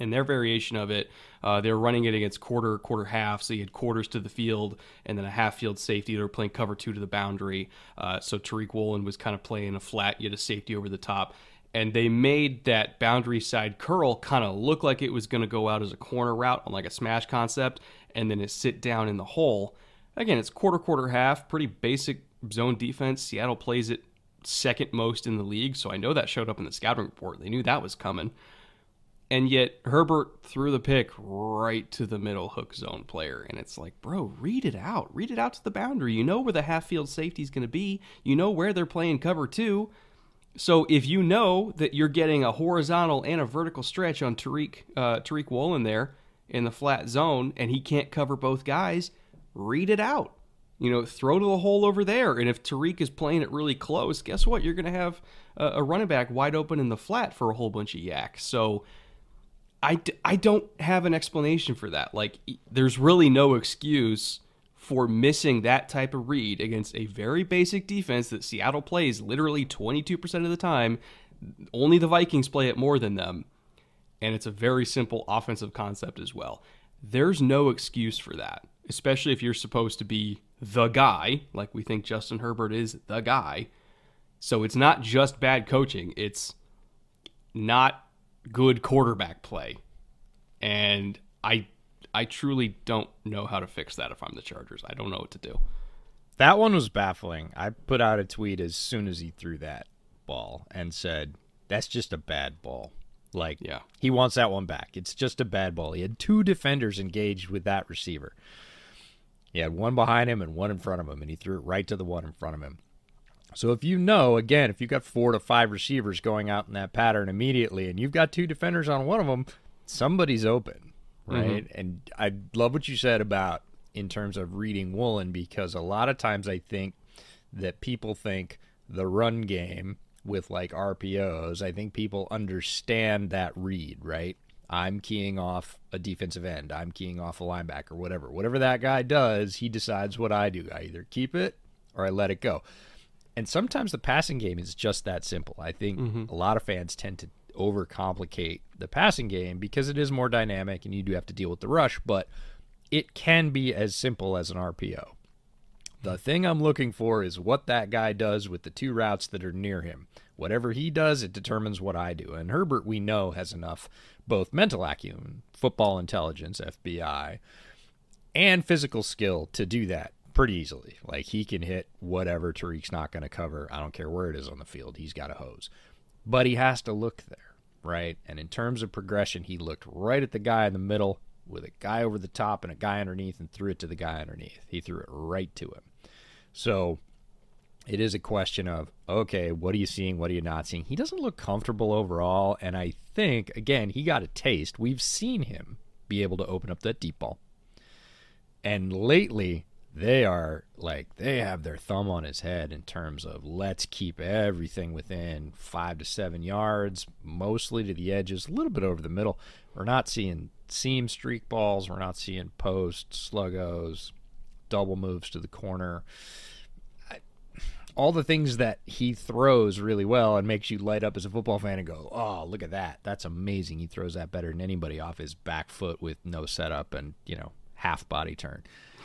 And their variation of it, uh, they were running it against quarter, quarter half. So you had quarters to the field and then a half field safety. They were playing cover two to the boundary. Uh, so Tariq Woolen was kind of playing a flat, you had a safety over the top and they made that boundary side curl kind of look like it was going to go out as a corner route on like a smash concept and then it sit down in the hole. Again, it's quarter, quarter, half, pretty basic zone defense. Seattle plays it second most in the league, so I know that showed up in the scouting report. They knew that was coming. And yet Herbert threw the pick right to the middle hook zone player. And it's like, bro, read it out. Read it out to the boundary. You know where the half field safety is going to be. You know where they're playing cover two so if you know that you're getting a horizontal and a vertical stretch on Tariq uh, Tariq Woolen there in the flat zone, and he can't cover both guys, read it out. You know, throw to the hole over there. And if Tariq is playing it really close, guess what? You're going to have a, a running back wide open in the flat for a whole bunch of YAC. So I, I don't have an explanation for that. Like, there's really no excuse for missing that type of read against a very basic defense that Seattle plays literally 22% of the time. Only the Vikings play it more than them. And it's a very simple offensive concept as well. There's no excuse for that, especially if you're supposed to be the guy, like we think Justin Herbert is the guy. So it's not just bad coaching, it's not good quarterback play. And I I truly don't know how to fix that if I'm the Chargers. I don't know what to do. That one was baffling. I put out a tweet as soon as he threw that ball and said, "That's just a bad ball." Like, yeah, he wants that one back. It's just a bad ball. He had two defenders engaged with that receiver. He had one behind him and one in front of him, and he threw it right to the one in front of him. So if you know, again, if you've got four to five receivers going out in that pattern immediately, and you've got two defenders on one of them, somebody's open. Mm-hmm. right? Mm-hmm. And I love what you said about in terms of reading Woolen because a lot of times I think that people think the run game with like RPOs, I think people understand that read, right? I'm keying off a defensive end, I'm keying off a linebacker, whatever. Whatever that guy does, he decides what I do. I either keep it or I let it go. And sometimes the passing game is just that simple. I think mm-hmm. a lot of fans tend to overcomplicate the passing game because it is more dynamic and you do have to deal with the rush, but it can be as simple as an RPO. The thing I'm looking for is what that guy does with the two routes that are near him. Whatever he does, it determines what I do. And Herbert, we know, has enough both mental acumen, football intelligence, FBI, and physical skill to do that pretty easily. Like he can hit whatever Tariq's not going to cover. I don't care where it is on the field. He's got a hose. But he has to look there, right? And in terms of progression, he looked right at the guy in the middle with a guy over the top and a guy underneath and threw it to the guy underneath. He threw it right to him. So it is a question of okay, what are you seeing? What are you not seeing? He doesn't look comfortable overall, and I think again he got a taste. We've seen him be able to open up that deep ball, and lately they are like they have their thumb on his head in terms of let's keep everything within five to seven yards, mostly to the edges, a little bit over the middle. We're not seeing seam streak balls. We're not seeing post sluggos, double moves to the corner all the things that he throws really well and makes you light up as a football fan and go, "Oh, look at that! That's amazing! He throws that better than anybody off his back foot with no setup and you know half body turn."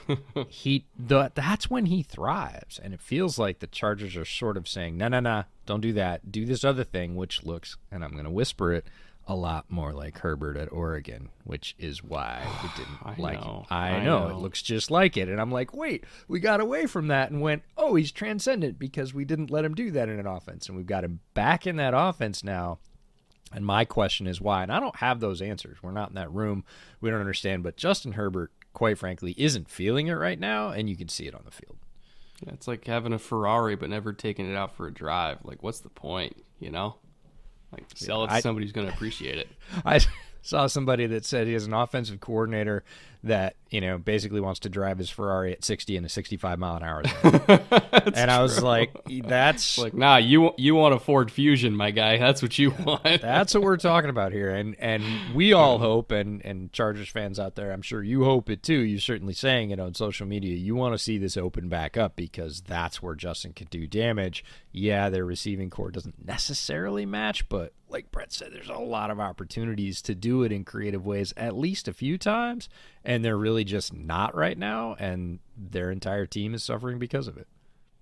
he the, that's when he thrives, and it feels like the Chargers are sort of saying, "No, no, no, don't do that. Do this other thing," which looks, and I'm going to whisper it, a lot more like Herbert at Oregon, which is why we didn't I like know, it. I, I know, know. it looks just like it, and I'm like, wait, we got away from that and went, oh, he's transcendent because we didn't let him do that in an offense, and we've got him back in that offense now. And my question is why? And I don't have those answers. We're not in that room. We don't understand. But Justin Herbert, quite frankly, isn't feeling it right now, and you can see it on the field. Yeah, it's like having a Ferrari but never taking it out for a drive. Like, what's the point? You know, like sell it to I- somebody who's going to appreciate it. I saw somebody that said he has an offensive coordinator that you know basically wants to drive his Ferrari at 60 in a 65 mile an hour zone. and I was like, that's Like, nah, you you want a Ford Fusion, my guy? That's what you want. that's what we're talking about here. And and we all hope, and and Chargers fans out there, I'm sure you hope it too. You're certainly saying it on social media. You want to see this open back up because that's where Justin could do damage. Yeah, their receiving corps doesn't necessarily match, but like Brett said, there's a lot of opportunities to do it in creative ways at least a few times, and they're really just not right now, and their entire team is suffering because of it.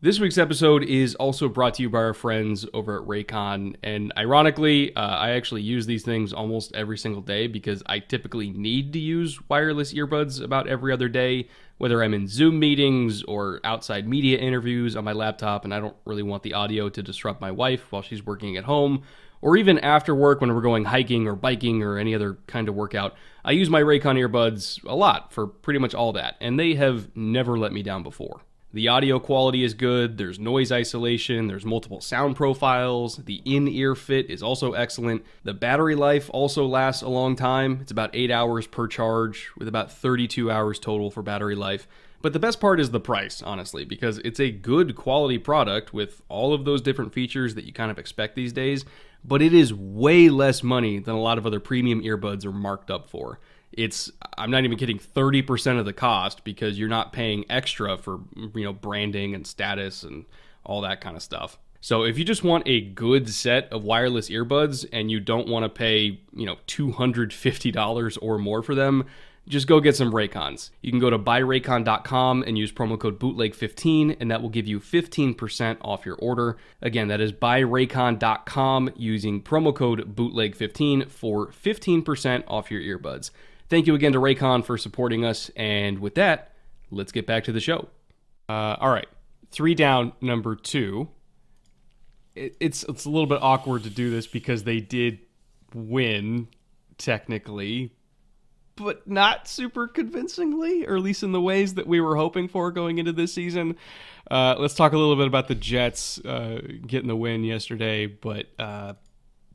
This week's episode is also brought to you by our friends over at Raycon. And ironically, uh, I actually use these things almost every single day because I typically need to use wireless earbuds about every other day, whether I'm in Zoom meetings or outside media interviews on my laptop and I don't really want the audio to disrupt my wife while she's working at home, or even after work when we're going hiking or biking or any other kind of workout. I use my Raycon earbuds a lot for pretty much all that, and they have never let me down before. The audio quality is good, there's noise isolation, there's multiple sound profiles, the in ear fit is also excellent. The battery life also lasts a long time. It's about 8 hours per charge, with about 32 hours total for battery life. But the best part is the price, honestly, because it's a good quality product with all of those different features that you kind of expect these days, but it is way less money than a lot of other premium earbuds are marked up for it's I'm not even kidding 30% of the cost because you're not paying extra for you know branding and status and all that kind of stuff. So if you just want a good set of wireless earbuds and you don't want to pay, you know, $250 or more for them, just go get some Raycons. You can go to buyraycon.com and use promo code bootleg15 and that will give you 15% off your order. Again, that is buyraycon.com using promo code bootleg15 for 15% off your earbuds. Thank you again to Raycon for supporting us and with that, let's get back to the show. Uh, all right. 3 down number 2. It, it's it's a little bit awkward to do this because they did win technically, but not super convincingly, or at least in the ways that we were hoping for going into this season. Uh, let's talk a little bit about the Jets uh, getting the win yesterday, but uh,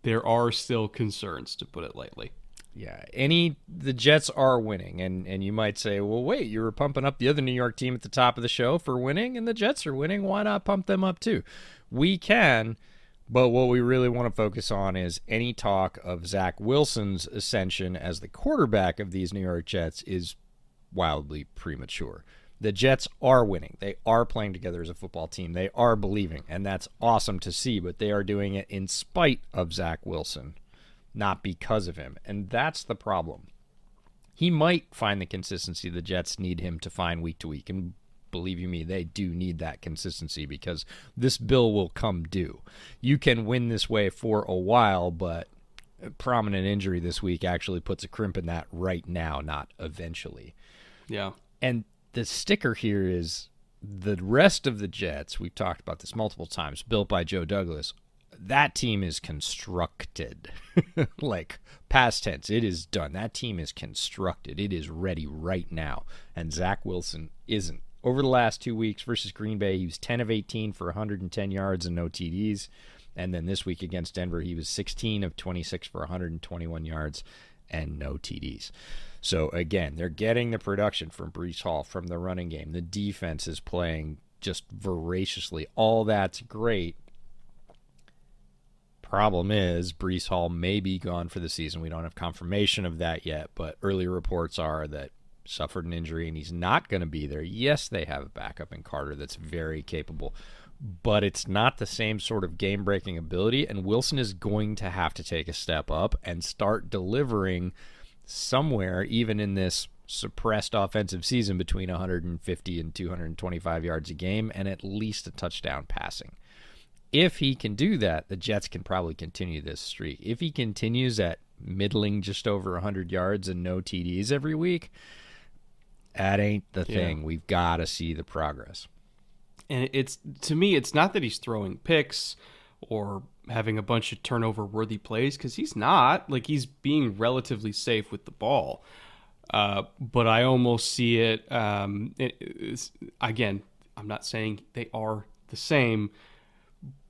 there are still concerns, to put it lightly. Yeah, any the Jets are winning, and and you might say, well, wait, you were pumping up the other New York team at the top of the show for winning, and the Jets are winning. Why not pump them up too? We can, but what we really want to focus on is any talk of Zach Wilson's ascension as the quarterback of these New York Jets is wildly premature. The Jets are winning. They are playing together as a football team. They are believing, and that's awesome to see. But they are doing it in spite of Zach Wilson not because of him. And that's the problem. He might find the consistency the Jets need him to find week to week. And believe you me, they do need that consistency because this bill will come due. You can win this way for a while, but a prominent injury this week actually puts a crimp in that right now, not eventually. Yeah. And the sticker here is the rest of the Jets, we've talked about this multiple times, built by Joe Douglas, that team is constructed. like past tense, it is done. That team is constructed. It is ready right now. And Zach Wilson isn't. Over the last two weeks versus Green Bay, he was 10 of 18 for 110 yards and no TDs. And then this week against Denver, he was 16 of 26 for 121 yards and no TDs. So again, they're getting the production from Breece Hall from the running game. The defense is playing just voraciously. All that's great. Problem is, Breece Hall may be gone for the season. We don't have confirmation of that yet, but early reports are that suffered an injury and he's not going to be there. Yes, they have a backup in Carter that's very capable, but it's not the same sort of game breaking ability. And Wilson is going to have to take a step up and start delivering somewhere, even in this suppressed offensive season, between 150 and 225 yards a game and at least a touchdown passing if he can do that, the Jets can probably continue this streak. If he continues at middling just over 100 yards and no TDs every week, that ain't the thing. Yeah. We've got to see the progress. And it's to me, it's not that he's throwing picks or having a bunch of turnover worthy plays because he's not. Like he's being relatively safe with the ball. Uh, but I almost see it, um, it again. I'm not saying they are the same,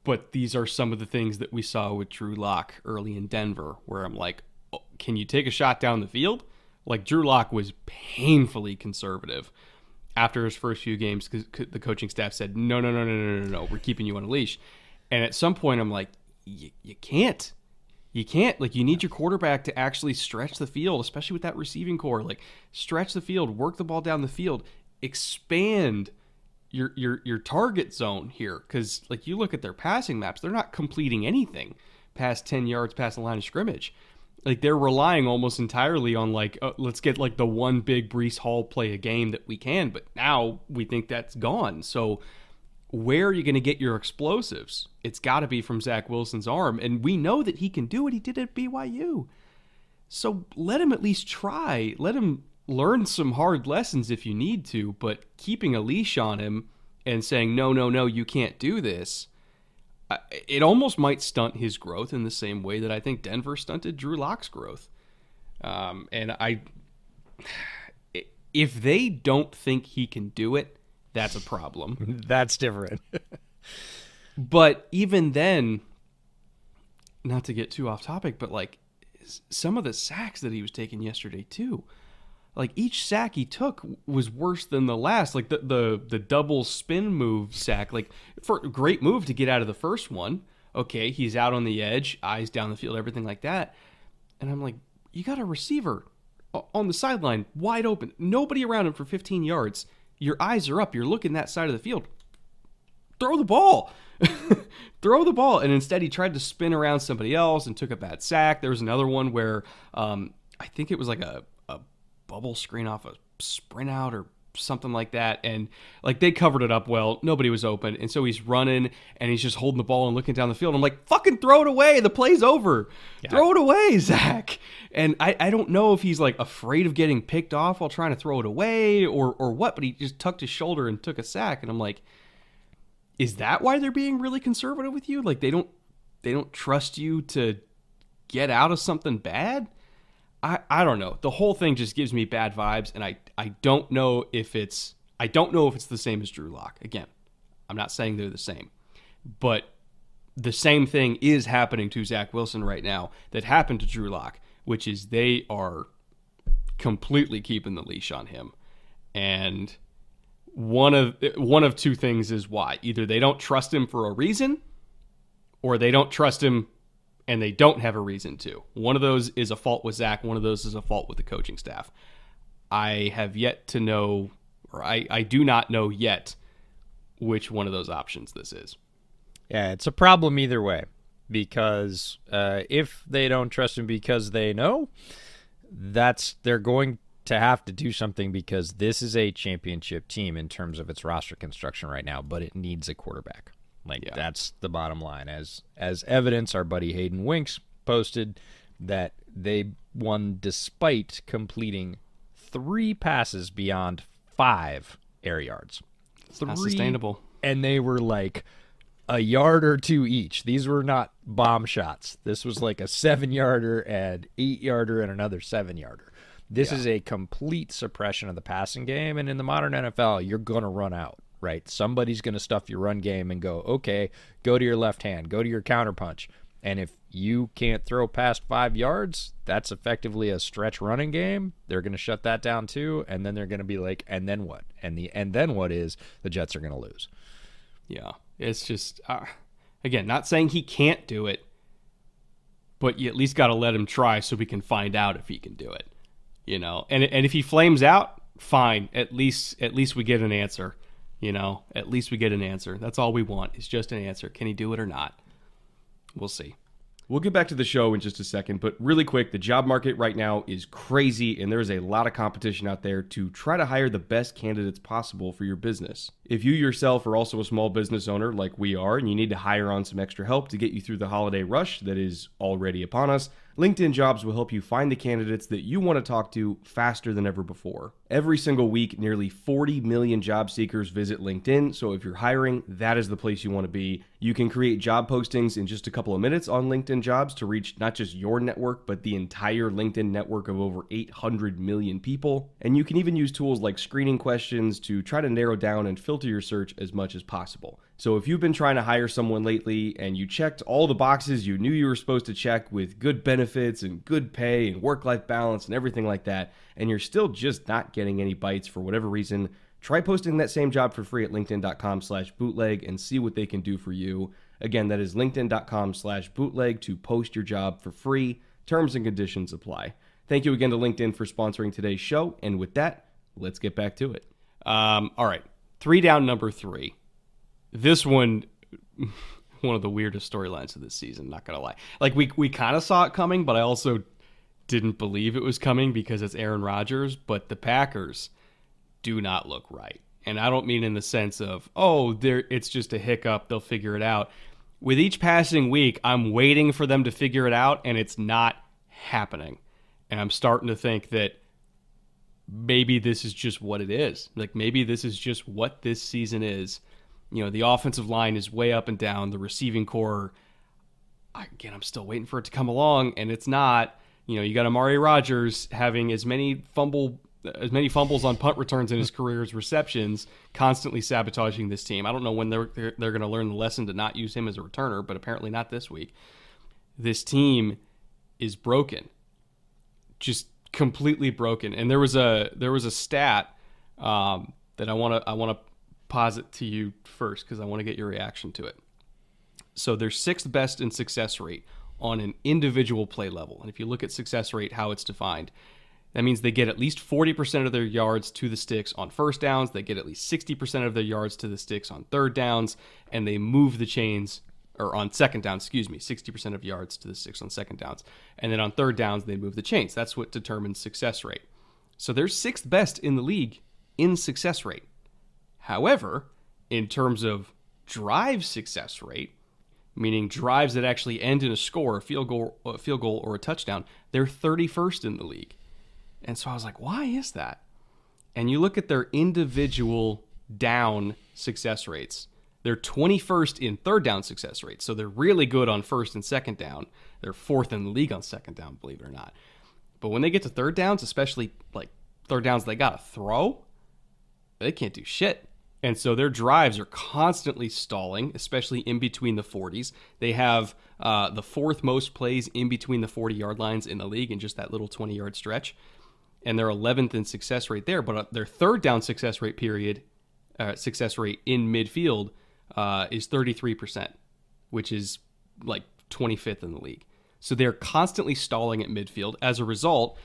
but these are some of the things that we saw with Drew Lock early in Denver, where I'm like, oh, can you take a shot down the field? Like Drew Lock was painfully conservative after his first few games because the coaching staff said, no, no, no, no, no, no, no, we're keeping you on a leash. And at some point, I'm like, you can't. You can't. Like, you need your quarterback to actually stretch the field, especially with that receiving corps. Like, stretch the field, work the ball down the field, expand – your your your target zone here because like you look at their passing maps, they're not completing anything past ten yards past the line of scrimmage. Like they're relying almost entirely on like uh, let's get like the one big Breece Hall play a game that we can, but now we think that's gone. So where are you going to get your explosives? It's got to be from Zach Wilson's arm, and we know that he can do it. He did it at BYU. So let him at least try. Let him learn some hard lessons if you need to, but keeping a leash on him and saying, no, no, no, you can't do this, it almost might stunt his growth in the same way that I think Denver stunted Drew Lock's growth. Um, and I, if they don't think he can do it, that's a problem. that's different. but even then, not to get too off topic, but like some of the sacks that he was taking yesterday too like each sack he took was worse than the last. Like the the the double spin move sack, like for great move to get out of the first one. Okay, he's out on the edge, eyes down the field, everything like that. And I'm like, you got a receiver on the sideline, wide open, nobody around him for 15 yards. Your eyes are up. You're looking that side of the field. Throw the ball. Throw the ball. And instead, he tried to spin around somebody else and took a bad sack. There was another one where um, I think it was like a bubble screen off a sprint out or something like that. And like they covered it up well. Nobody was open. And so he's running and he's just holding the ball and looking down the field. I'm like, fucking throw it away. The play's over. Yeah. Throw it away, Zach. And I, I don't know if he's like afraid of getting picked off while trying to throw it away or or what, but he just tucked his shoulder and took a sack. And I'm like, is that why they're being really conservative with you? Like they don't they don't trust you to get out of something bad? I, I don't know. The whole thing just gives me bad vibes, and I, I don't know if it's I don't know if it's the same as Drew Lock. Again, I'm not saying they're the same, but the same thing is happening to Zach Wilson right now that happened to Drew Lock, which is they are completely keeping the leash on him, and one of one of two things is why either they don't trust him for a reason, or they don't trust him and they don't have a reason to. One of those is a fault with Zach, one of those is a fault with the coaching staff. I have yet to know, or I, I do not know yet which one of those options this is. Yeah, it's a problem either way because uh, if they don't trust him because they know, that's they're going to have to do something because this is a championship team in terms of its roster construction right now, but it needs a quarterback. Like Yeah. that's the bottom line. As as evidence, our buddy Hayden Winks posted that they won despite completing three passes beyond five air yards. Three, Not sustainable. and they were like a yard or two each. These were not bomb shots. This was like a seven yarder and eight yarder and another seven yarder. This is a complete suppression of the passing game. And in the modern NFL, you're going to run out, right? Somebody's going to stuff your run game and go, okay, go to your left hand, go to your counterpunch. And if you can't throw past five yards, that's effectively a stretch running game. They're going to shut that down too. And then they're going to be like, and then what? And the and then what is the Jets are going to lose. Yeah, it's just uh, again, not saying he can't do it, but you at least got to let him try so we can find out if he can do it. You know, and and if he flames out, fine. At least at least we get an answer. You know, at least we get an answer. That's all we want is just an answer. Can he do it or not? We'll see. We'll get back to the show in just a second, but really quick, the job market right now is crazy and there's a lot of competition out there to try to hire the best candidates possible for your business. If you yourself are also a small business owner like we are and you need to hire on some extra help to get you through the holiday rush that is already upon us, LinkedIn Jobs will help you find the candidates that you want to talk to faster than ever before. Every single week, nearly 40 million job seekers visit LinkedIn, so if you're hiring, that is the place you want to be. You can create job postings in just a couple of minutes on LinkedIn Jobs to reach not just your network, but the entire LinkedIn network of over 800 million people. And you can even use tools like screening questions to try to narrow down and filter your search as much as possible. So if you've been trying to hire someone lately and you checked all the boxes you knew you were supposed to check with good benefits and good pay and work life balance and everything like that, and you're still just not getting any bites for whatever reason, try posting that same job for free at linkedin.com slash bootleg and see what they can do for you. Again, that is linkedin.com slash bootleg to post your job for free. Terms and conditions apply. Thank you again to LinkedIn for sponsoring today's show. And with that, let's get back to it. Um, all right, three down, number three. This one, one of the weirdest storylines of this season. Not gonna lie, like we we kind of saw it coming, but I also didn't believe it was coming because it's Aaron Rodgers. But the Packers do not look right, and I don't mean in the sense of oh, there it's just a hiccup, they'll figure it out. With each passing week, I'm waiting for them to figure it out, and it's not happening. And I'm starting to think that maybe this is just what it is. Like maybe this is just what this season is. You know, the offensive line is way up and down. The receiving corps, again, I'm still waiting for it to come along, and it's not. You know, you got Amari Rogers having as many fumble as many fumbles on punt returns in his career as receptions, constantly sabotaging this team. I don't know when they're they're, they're going to learn the lesson to not use him as a returner, but apparently not this week. This team is broken just completely broken. And there was a there was a stat um, that I want to I want to posit to you first because I want to get your reaction to it. So they're sixth best in success rate on an individual play level. And if you look at success rate, how it's defined, that means they get at least 40% of their yards to the sticks on first downs, they get at least 60% of their yards to the sticks on third downs, and they move the chains or on second down, excuse me, 60% of yards to the sticks on second downs. And then on third downs, they move the chains. That's what determines success rate. So they're sixth best in the league in success rate. However, in terms of drive success rate, meaning drives that actually end in a score, a field goal, a field goal or a touchdown, they're 31st in the league. And so I was like, why is that? And you look at their individual down success rates. They're 21st in third down success rates. So they're really good on first and second down. They're fourth in the league on second down, believe it or not. But when they get to third downs, especially like third downs they got to throw, they can't do shit. And so their drives are constantly stalling, especially in between the 40s. They have uh, the fourth most plays in between the 40 yard lines in the league in just that little 20 yard stretch. And they're 11th in success rate there. But uh, their third down success rate period, uh, success rate in midfield uh, is 33%, which is like 25th in the league. So they're constantly stalling at midfield. As a result,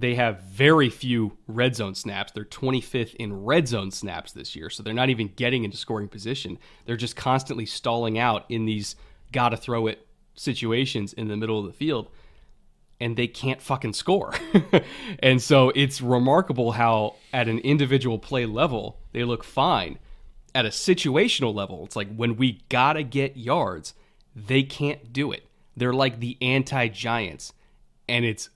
they have very few red zone snaps. They're 25th in red zone snaps this year. So they're not even getting into scoring position. They're just constantly stalling out in these gotta throw it situations in the middle of the field. and they can't fucking score. and so it's remarkable how at an individual play level they look fine. At a situational level, it's like when we gotta get yards, they can't do it. They're like the anti Giants. And it's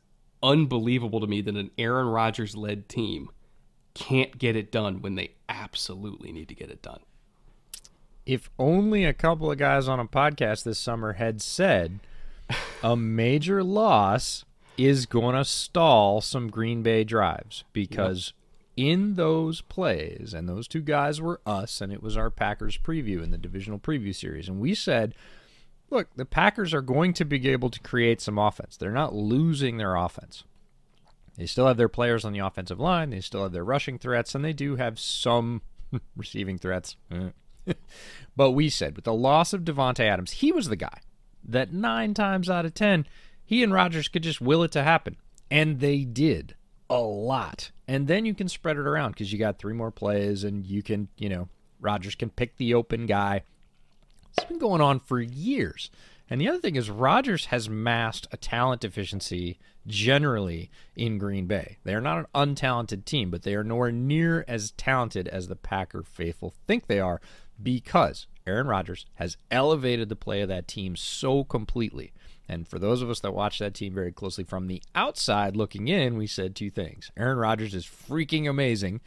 unbelievable to me that an Aaron Rodgers led team can't get it done when they absolutely need to get it done. If only a couple of guys on a podcast this summer had said a major loss is going to stall some Green Bay drives because yep. in those plays, and those two guys were us, and it was our Packers preview in the divisional preview series, and we said look, the Packers are going to be able to create some offense. They're not losing their offense. They still have their players on the offensive line, they still have their rushing threats, and they do have some receiving threats. but we said with the loss of Davante Adams, he was the guy that nine times out of ten, he and Rodgers could just will it to happen. And they did a lot. And then you can spread it around because you got three more plays and you can, you know, Rodgers can pick the open guy it's been going on for years. And the other thing is, Rodgers has masked a talent deficiency generally in Green Bay. They are not an untalented team, but they are nowhere near as talented as the Packer faithful think they are because Aaron Rodgers has elevated the play of that team so completely. And for those of us that watch that team very closely from the outside looking in, we said two things. Aaron Rodgers is freaking amazing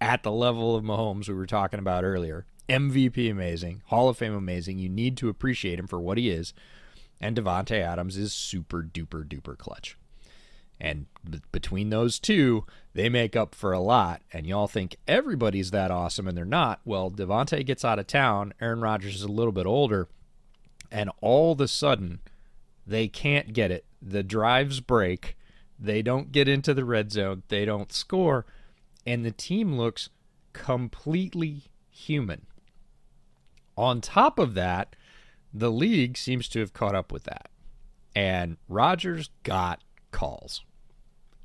at the level of Mahomes we were talking about earlier. MVP amazing, Hall of Fame amazing. You need to appreciate him for what he is. And Davante Adams is super duper duper clutch. And b- between those two, they make up for a lot. And y'all think everybody's that awesome, and they're not. Well, Davante gets out of town. Aaron Rodgers is a little bit older. And all of a sudden, they can't get it. The drives break. They don't get into the red zone. They don't score. And the team looks completely human. On top of that, the league seems to have caught up with that. And Rodgers got calls.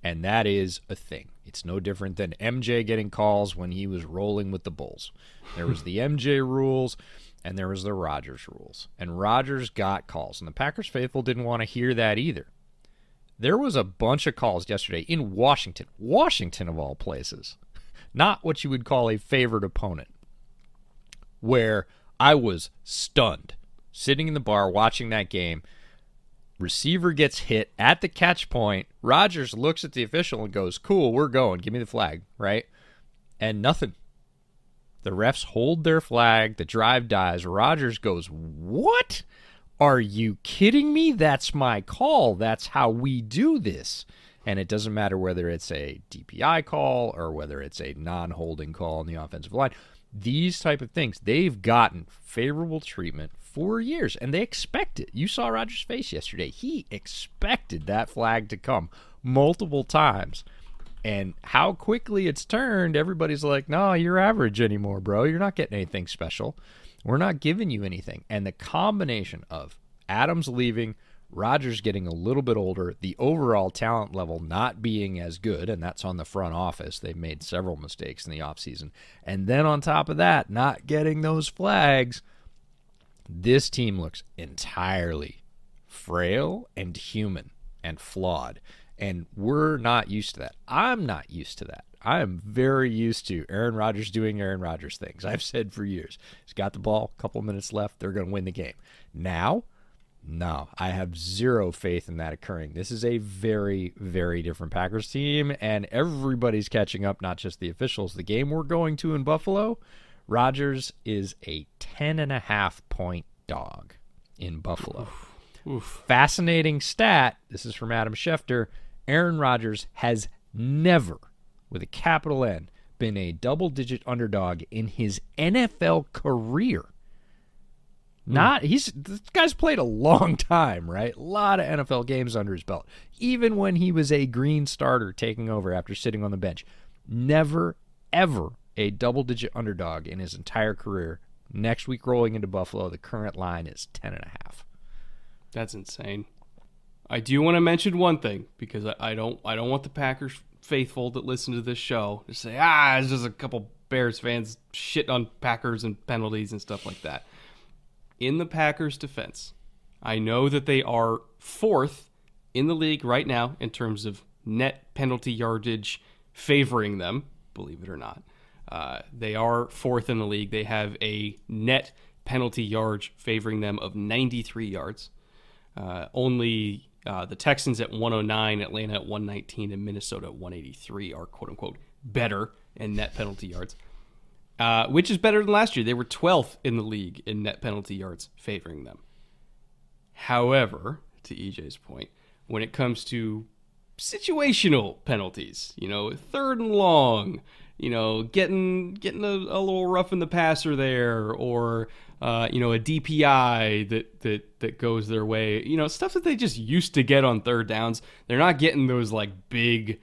And that is a thing. It's no different than MJ getting calls when he was rolling with the Bulls. There was the MJ rules and there was the Rodgers rules. And Rodgers got calls. And the Packers faithful didn't want to hear that either. There was a bunch of calls yesterday in Washington. Washington, of all places. Not what you would call a favored opponent. Where I was stunned sitting in the bar watching that game. Receiver gets hit at the catch point. Rodgers looks at the official and goes, Cool, we're going. Give me the flag, right? And nothing. The refs hold their flag. The drive dies. Rodgers goes, What? Are you kidding me? That's my call. That's how we do this. And it doesn't matter whether it's a DPI call or whether it's a non holding call on the offensive line these type of things. They've gotten favorable treatment for years and they expect it. You saw Rodgers' face yesterday. He expected that flag to come multiple times. And how quickly it's turned everybody's like no you're average anymore bro. You're not getting anything special. We're not giving you anything. And the combination of adams leaving Rodgers getting a little bit older, the overall talent level not being as good, and that's on the front office. They've made several mistakes in the offseason. And then on top of that, not getting those flags, this team looks entirely frail and human and flawed. And we're not used to that. I'm not used to that. I am very used to Aaron Rodgers doing Aaron Rodgers things. I've said for years. He's got the ball, a couple minutes left, they're going to win the game. Now, no, I have zero faith in that occurring. This is a very, very different Packers team, and everybody's catching up, not just the officials. The game we're going to in Buffalo, Rodgers is a 10 and a half point dog in Buffalo. Oof. Oof. Fascinating stat. This is from Adam Schefter. Aaron Rodgers has never, with a capital N, been a double digit underdog in his NFL career. Hmm. Not he's this guy's played a long time, right? A lot of NFL games under his belt. Even when he was a green starter taking over after sitting on the bench. Never ever a double digit underdog in his entire career. Next week rolling into Buffalo, the current line is ten and a half. That's insane. I do want to mention one thing because I, I don't I don't want the Packers faithful that listen to this show to say, ah, it's just a couple Bears fans shit on Packers and penalties and stuff like that in the Packers' defense, I know that they are fourth in the league right now in terms of net penalty yardage favoring them, believe it or not. Uh, they are fourth in the league. They have a net penalty yardage favoring them of 93 yards. Uh, only uh, the Texans at 109, Atlanta at 119, and Minnesota at 183 are quote unquote better in net penalty yards, uh, which is better than last year. They were 12th in the league in net penalty yards favoring them. However, to EJ's point, when it comes to situational penalties, you know, third and long, you know, getting getting a, a little rough in the passer there, or uh, you know, a DPI that that that goes their way. You know, stuff that they just used to get on third downs. They're not getting those like big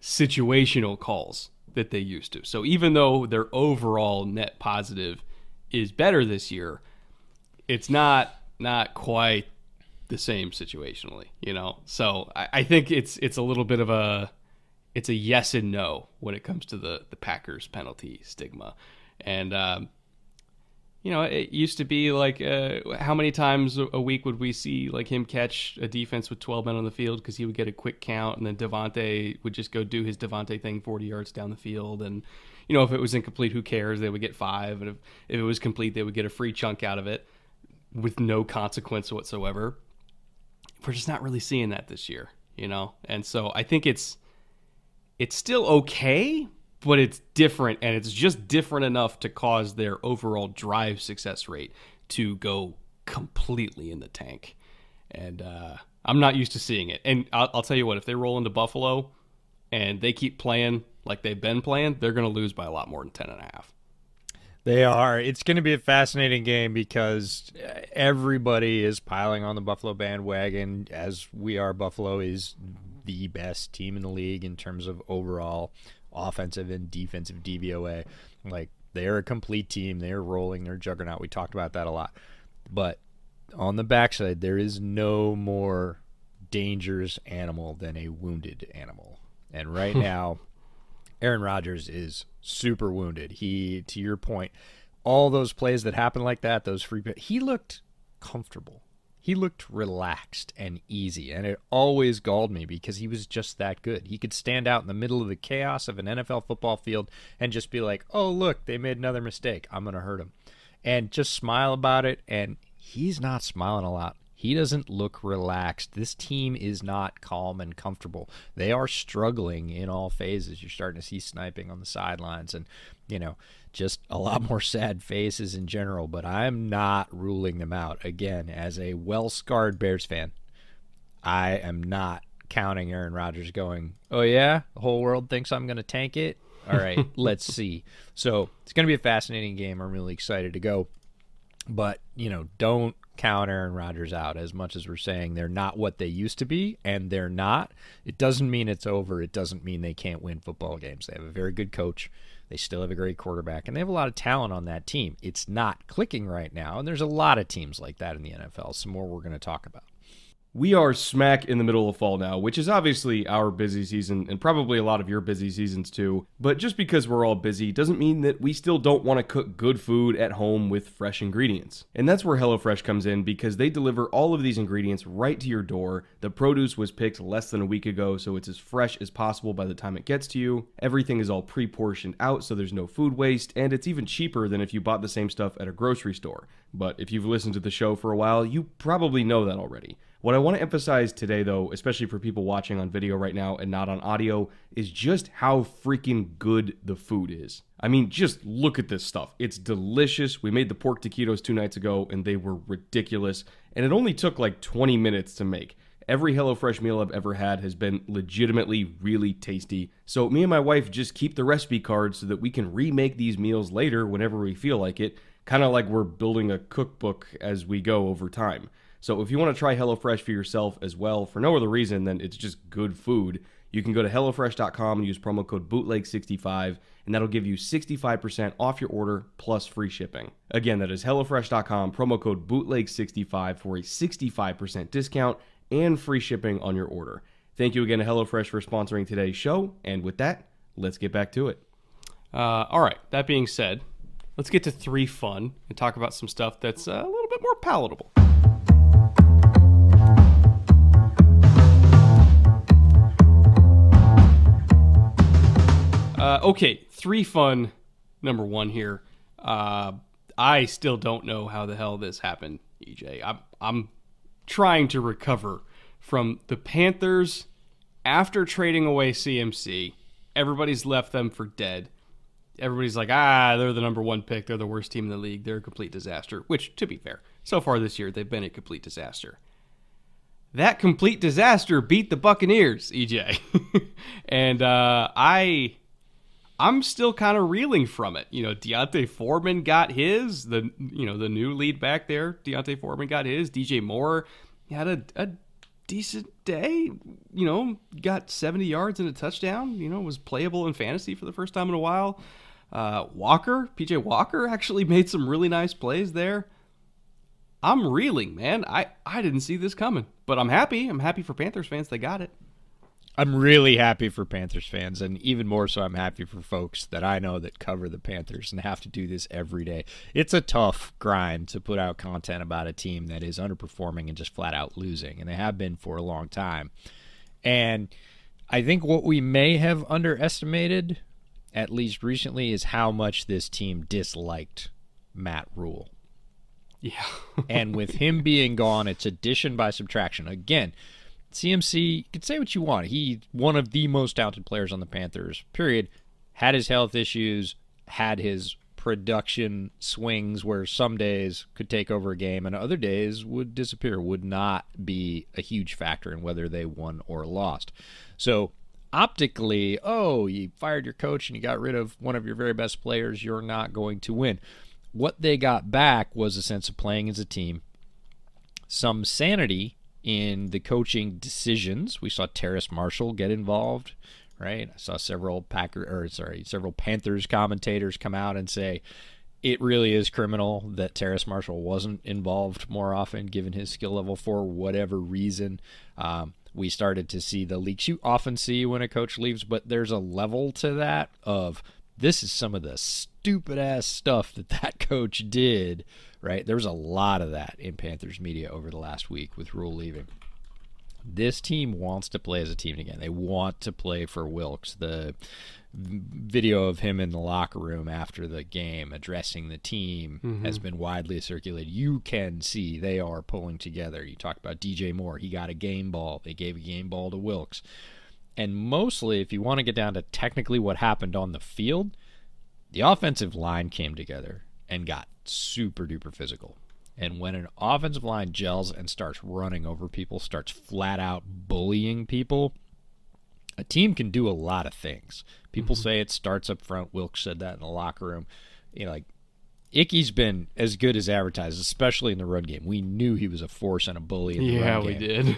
situational calls that they used to. So even though their overall net positive is better this year, it's not not quite the same situationally, you know. So I, I think it's it's a little bit of a it's a yes and no when it comes to the the Packers penalty stigma, and um, you know it used to be like uh, how many times a week would we see like him catch a defense with 12 men on the field because he would get a quick count, and then Davante would just go do his Davante thing 40 yards down the field, and you know if it was incomplete, who cares? They would get five, and if, if it was complete, they would get a free chunk out of it with no consequence whatsoever. We're just not really seeing that this year, you know, and so I think it's it's still okay, but it's different and it's just different enough to cause their overall drive success rate to go completely in the tank. And uh, I'm not used to seeing it. And I'll, I'll tell you what, if they roll into Buffalo and they keep playing like they've been playing, they're going to lose by a lot more than 10 and a half. They are. It's going to be a fascinating game because everybody is piling on the Buffalo bandwagon, as we are. Buffalo is the best team in the league in terms of overall offensive and defensive DVOA. Like they're a complete team. They're rolling. They're juggernaut. We talked about that a lot. But on the backside, there is no more dangerous animal than a wounded animal. And right now, Aaron Rodgers is super wounded. He, to your point, all those plays that happened like that, those free, he looked comfortable he looked relaxed and easy, and it always galled me because he was just that good. He could stand out in the middle of the chaos of an NFL football field and just be like, "Oh, look, they made another mistake. I'm going to hurt him." And just smile about it, and he's not smiling a lot. He doesn't look relaxed. This team is not calm and comfortable. They are struggling in all phases. You're starting to see sniping on the sidelines and, you know, just a lot more sad faces in general, but I'm not ruling them out. Again, as a well scarred Bears fan, I am not counting Aaron Rodgers going, oh, yeah, the whole world thinks I'm going to tank it. All right, let's see. So it's going to be a fascinating game. I'm really excited to go. But, you know, don't count Aaron Rodgers out as much as we're saying they're not what they used to be, and they're not. It doesn't mean it's over. It doesn't mean they can't win football games. They have a very good coach. They still have a great quarterback, and they have a lot of talent on that team. It's not clicking right now, and there's a lot of teams like that in the NFL. Some more we're going to talk about. We are smack in the middle of fall now, which is obviously our busy season and probably a lot of your busy seasons too. But just because we're all busy doesn't mean that we still don't want to cook good food at home with fresh ingredients. And that's where HelloFresh comes in because they deliver all of these ingredients right to your door. The produce was picked less than a week ago, so it's as fresh as possible by the time it gets to you. Everything is all pre portioned out, so there's no food waste, and it's even cheaper than if you bought the same stuff at a grocery store. But if you've listened to the show for a while, you probably know that already. What I want to emphasize today, though, especially for people watching on video right now and not on audio, is just how freaking good the food is. I mean, just look at this stuff. It's delicious. We made the pork taquitos two nights ago, and they were ridiculous. And it only took like 20 minutes to make. Every HelloFresh meal I've ever had has been legitimately really tasty. So, me and my wife just keep the recipe card so that we can remake these meals later whenever we feel like it, kind of like we're building a cookbook as we go over time. So if you want to try HelloFresh for yourself as well, for no other reason than it's just good food, you can go to HelloFresh.com and use promo code BOOTLEG65, and that'll give you 65% off your order plus free shipping. Again, that is HelloFresh.com, promo code BOOTLEG65 for a 65% discount and free shipping on your order. Thank you again to HelloFresh for sponsoring today's show, and with that, let's get back to it. Uh, all right, that being said, let's get to three fun and talk about some stuff that's uh, a little bit more palatable. Uh, okay, three fun. Number one here. Uh, I still don't know how the hell this happened, EJ. I'm I'm trying to recover from the Panthers after trading away CMC. Everybody's left them for dead. Everybody's like, ah, they're the number one pick. They're the worst team in the league. They're a complete disaster. Which, to be fair, so far this year they've been a complete disaster. That complete disaster beat the Buccaneers, EJ, and uh, I I'm still kind of reeling from it. You know, D'Onta Foreman got his. The you know the new lead back there, D'Onta Foreman got his. DJ Moore had a, a decent day. You know, got 70 yards and a touchdown. You know, was playable in fantasy for the first time in a while. Uh, Walker, PJ Walker, actually made some really nice plays there. I'm reeling, man. I I didn't see this coming, but I'm happy. I'm happy for Panthers fans. They got it. I'm really happy for Panthers fans, and even more so, I'm happy for folks that I know that cover the Panthers and have to do this every day. It's a tough grind to put out content about a team that is underperforming and just flat out losing, and they have been for a long time. And I think what we may have underestimated, at least recently, is how much this team disliked Matt Rhule. Yeah. and with him being gone, it's addition by subtraction. Again, CMC, you can say what you want. He one of the most talented players on the Panthers. Period. Had his health issues, had his production swings where some days could take over a game and other days would disappear, would not be a huge factor in whether they won or lost. So optically, oh, you fired your coach and you got rid of one of your very best players, you're not going to win. What they got back was a sense of playing as a team, some sanity in the coaching decisions. We saw Terrace Marshall get involved, right? I saw several Packer or sorry, several Panthers commentators come out and say it really is criminal that Terrace Marshall wasn't involved more often, given his skill level for whatever reason. Um, we started to see the leaks you often see when a coach leaves, but there's a level to that of this is some of the stupid ass stuff that that coach did right? There was a lot of that in Panthers media over the last week with Rhule leaving. This team wants to play as a team again. They want to play for Wilks. The video of him in the locker room after the game addressing the team mm-hmm. has been widely circulated. You can see they are pulling together. You talked about DJ Moore. He got a game ball. They gave a game ball to Wilks. And mostly, if you want to get down to technically what happened on the field, the offensive line came together and got super duper physical. And when an offensive line gels and starts running over people, starts flat out bullying people, a team can do a lot of things. People mm-hmm. say it starts up front. Wilks said that in the locker room. You know, like Icky's been as good as advertised, especially in the run game. We knew he was a force and a bully. In the yeah, run we did.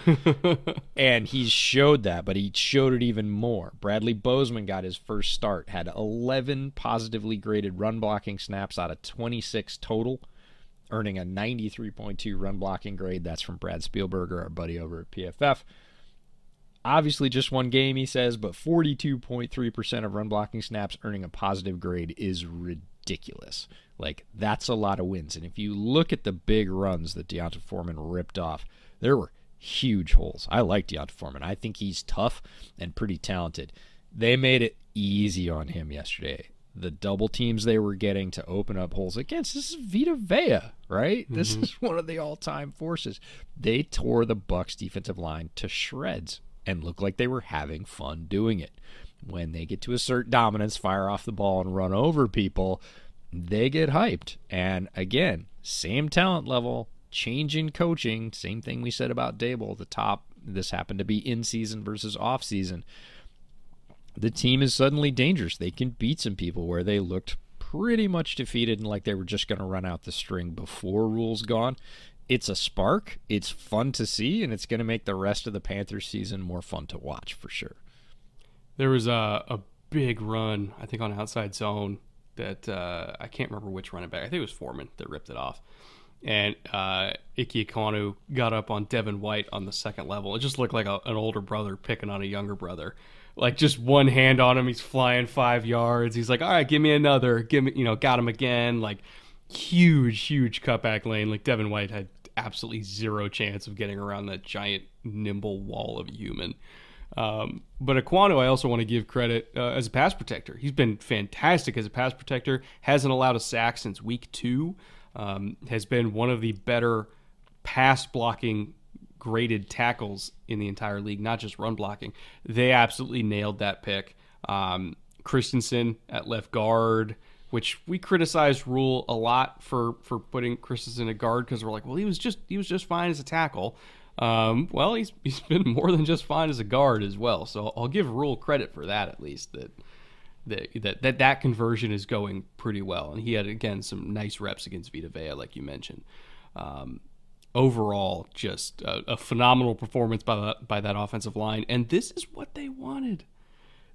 and he showed that, but he showed it even more. Bradley Bozeman got his first start, had 11 positively graded run blocking snaps out of 26 total, earning a 93.2 run blocking grade. That's from Brad Spielberger, our buddy over at PFF. Obviously, just one game, he says, but 42.3% of run blocking snaps earning a positive grade is ridiculous. Like that's a lot of wins. And if you look at the big runs that D'Onta Foreman ripped off, there were huge holes. I like D'Onta Foreman. I think he's tough and pretty talented. They made it easy on him yesterday. The double teams they were getting to open up holes against this is Vita Vea, right? Mm-hmm. This is one of the all-time forces. They tore the Bucs defensive line to shreds and looked like they were having fun doing it. When they get to assert dominance, fire off the ball and run over people, they get hyped. And again, same talent level, change in coaching, same thing we said about Daboll. The top, this happened to be in season versus off season. The team is suddenly dangerous. They can beat some people where they looked pretty much defeated and like they were just going to run out the string before Rhule's gone. It's a spark. It's fun to see, and it's going to make the rest of the Panthers season more fun to watch for sure. There was a, a big run, I think, on outside zone that uh, I can't remember which running back. I think it was Foreman that ripped it off. And uh, Ike got up on Devin White on the second level. It just looked like a, an older brother picking on a younger brother. Like just one hand on him, he's flying five yards. He's like, "All right, give me another. Give me, you know, got him again." Like huge, huge cutback lane. Like Devin White had absolutely zero chance of getting around that giant, nimble wall of human. Um, but Ekwonu, I also want to give credit uh, as a pass protector. He's been fantastic as a pass protector. Hasn't allowed a sack since week two. Um, has been one of the better pass blocking graded tackles in the entire league, not just run blocking. They absolutely nailed that pick. Um, Christensen at left guard, which we criticized Rhule a lot for for putting Christensen at guard because we're like, well, he was just he was just fine as a tackle. Um, well, he's he's been more than just fine as a guard as well. So I'll give Rhule credit for that at least that. That, that, that that conversion is going pretty well, and he had again some nice reps against Vita Vea, like you mentioned. Um, overall, just a, a phenomenal performance by by that offensive line, and this is what they wanted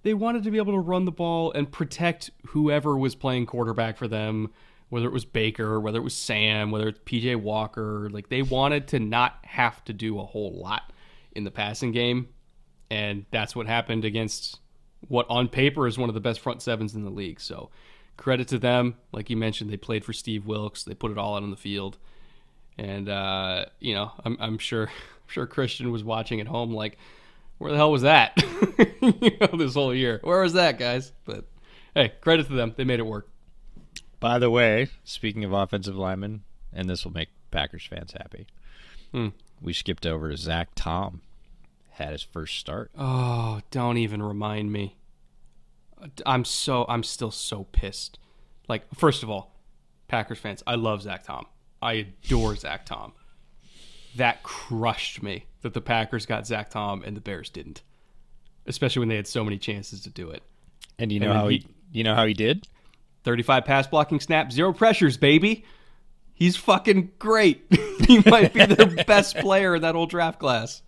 they wanted to be able to run the ball and protect whoever was playing quarterback for them, whether it was Baker, whether it was Sam, whether it's PJ Walker. Like they wanted to not have to do a whole lot in the passing game. And that's what happened against what on paper is one of the best front sevens in the league. So credit to them. Like you mentioned, they played for Steve Wilks. They put it all out on the field. And uh, you know, I'm, I'm sure I'm sure Christian was watching at home like, where the hell was that? you know, this whole year. Where was that, guys? But hey, credit to them. They made it work. By the way, speaking of offensive linemen, and this will make Packers fans happy, Hmm. we skipped over to Zach Tom. Had his first start. Oh, don't even remind me. I'm so I'm still so pissed. Like, first of all, Packers fans, I love Zach Tom. I adore Zach Tom. That crushed me that the Packers got Zach Tom and the Bears didn't. Especially when they had so many chances to do it. And you know And how he, he- you know how he did? 35 pass blocking snap, zero pressures, baby. He's fucking great. he might be their best player in that whole draft class.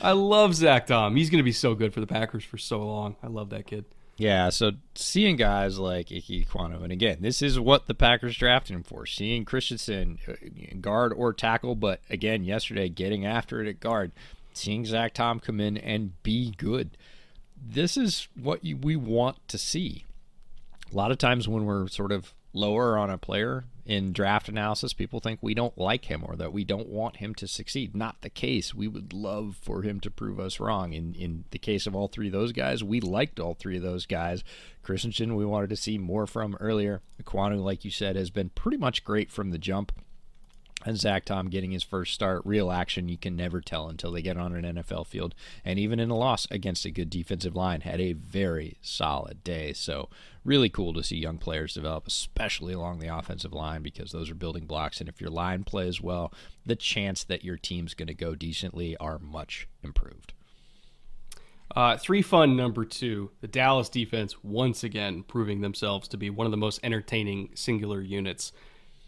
I love Zach Tom. He's going to be so good for the Packers for so long. I love that kid. Yeah, so seeing guys like Ike Ekwonu, and again, this is what the Packers drafted him for. Seeing Christensen, uh, guard or tackle, but again, yesterday getting after it at guard, seeing Zach Tom come in and be good. This is what you, we want to see. A lot of times when we're sort of lower on a player in draft analysis, people think we don't like him or that we don't want him to succeed. Not the case. We would love for him to prove us wrong. In in the case of all three of those guys, we liked all three of those guys. Christensen, we wanted to see more from earlier. Ekwonu, like you said, has been pretty much great from the jump. And Zach Tom getting his first start, real action, you can never tell until they get on an NFL field. And even in a loss against a good defensive line, had a very solid day. So, really cool to see young players develop, especially along the offensive line, because those are building blocks. And if your line plays well, the chance that your team's going to go decently are much improved. Uh, three fun number two. The Dallas defense once again proving themselves to be one of the most entertaining singular units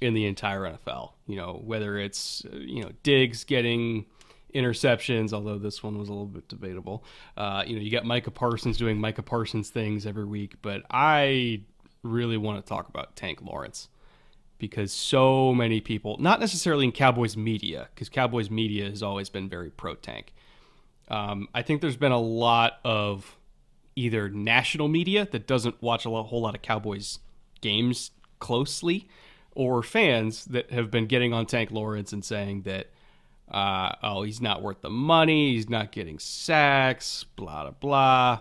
in the entire NFL. You know, whether it's uh, you know Diggs getting interceptions, although this one was a little bit debatable. Uh, you know, you got Micah Parsons doing Micah Parsons things every week, but I really want to talk about Tank Lawrence because so many people, not necessarily in Cowboys media, because Cowboys media has always been very pro Tank. Um, I think there's been a lot of either national media that doesn't watch a lo- whole lot of Cowboys games closely, or fans that have been getting on Tank Lawrence and saying that, uh, oh, he's not worth the money, he's not getting sacks, blah, blah, blah.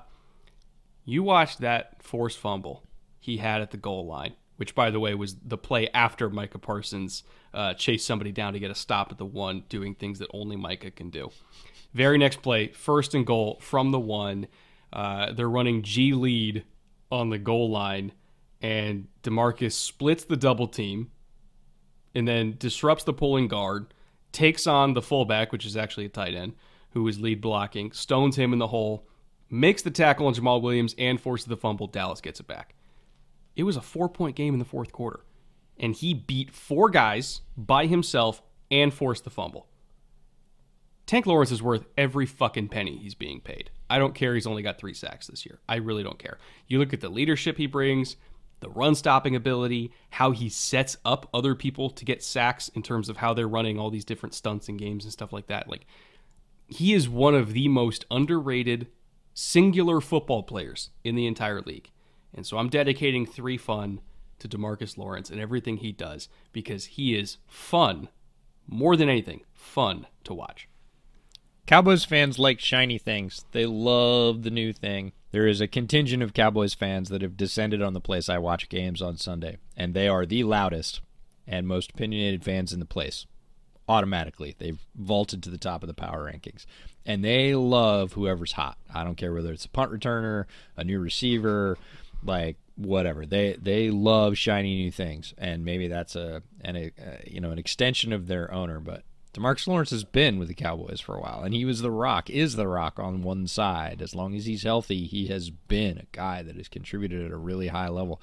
You watch that forced fumble he had at the goal line, which, by the way, was the play after Micah Parsons uh, chased somebody down to get a stop at the one, doing things that only Micah can do. Very next play, first and goal from the one. Uh, they're running G lead on the goal line, and Demarcus splits the double team and then disrupts the pulling guard, takes on the fullback, which is actually a tight end, who is lead blocking, stones him in the hole, makes the tackle on Jamaal Williams, and forces the fumble. Dallas gets it back. It was a four point game in the fourth quarter, and he beat four guys by himself and forced the fumble. Tank Lawrence is worth every fucking penny he's being paid. I don't care he's only got three sacks this year. I really don't care. You look at the leadership he brings, the run stopping ability, how he sets up other people to get sacks in terms of how they're running all these different stunts and games and stuff like that. Like, he is one of the most underrated singular football players in the entire league. And so I'm dedicating three fun to Demarcus Lawrence and everything he does because he is fun, more than anything, fun to watch. Cowboys fans like shiny things. They love the new thing. There is a contingent of Cowboys fans that have descended on the place I watch games on Sunday, and they are the loudest and most opinionated fans in the place. Automatically, they've vaulted to the top of the power rankings, and they love whoever's hot. I don't care whether it's a punt returner, a new receiver, like whatever. They they love shiny new things, and maybe that's a an a, you know an extension of their owner, but Demarcus Lawrence has been with the Cowboys for a while, and he was the rock, is the rock on one side. As long as he's healthy, he has been a guy that has contributed at a really high level.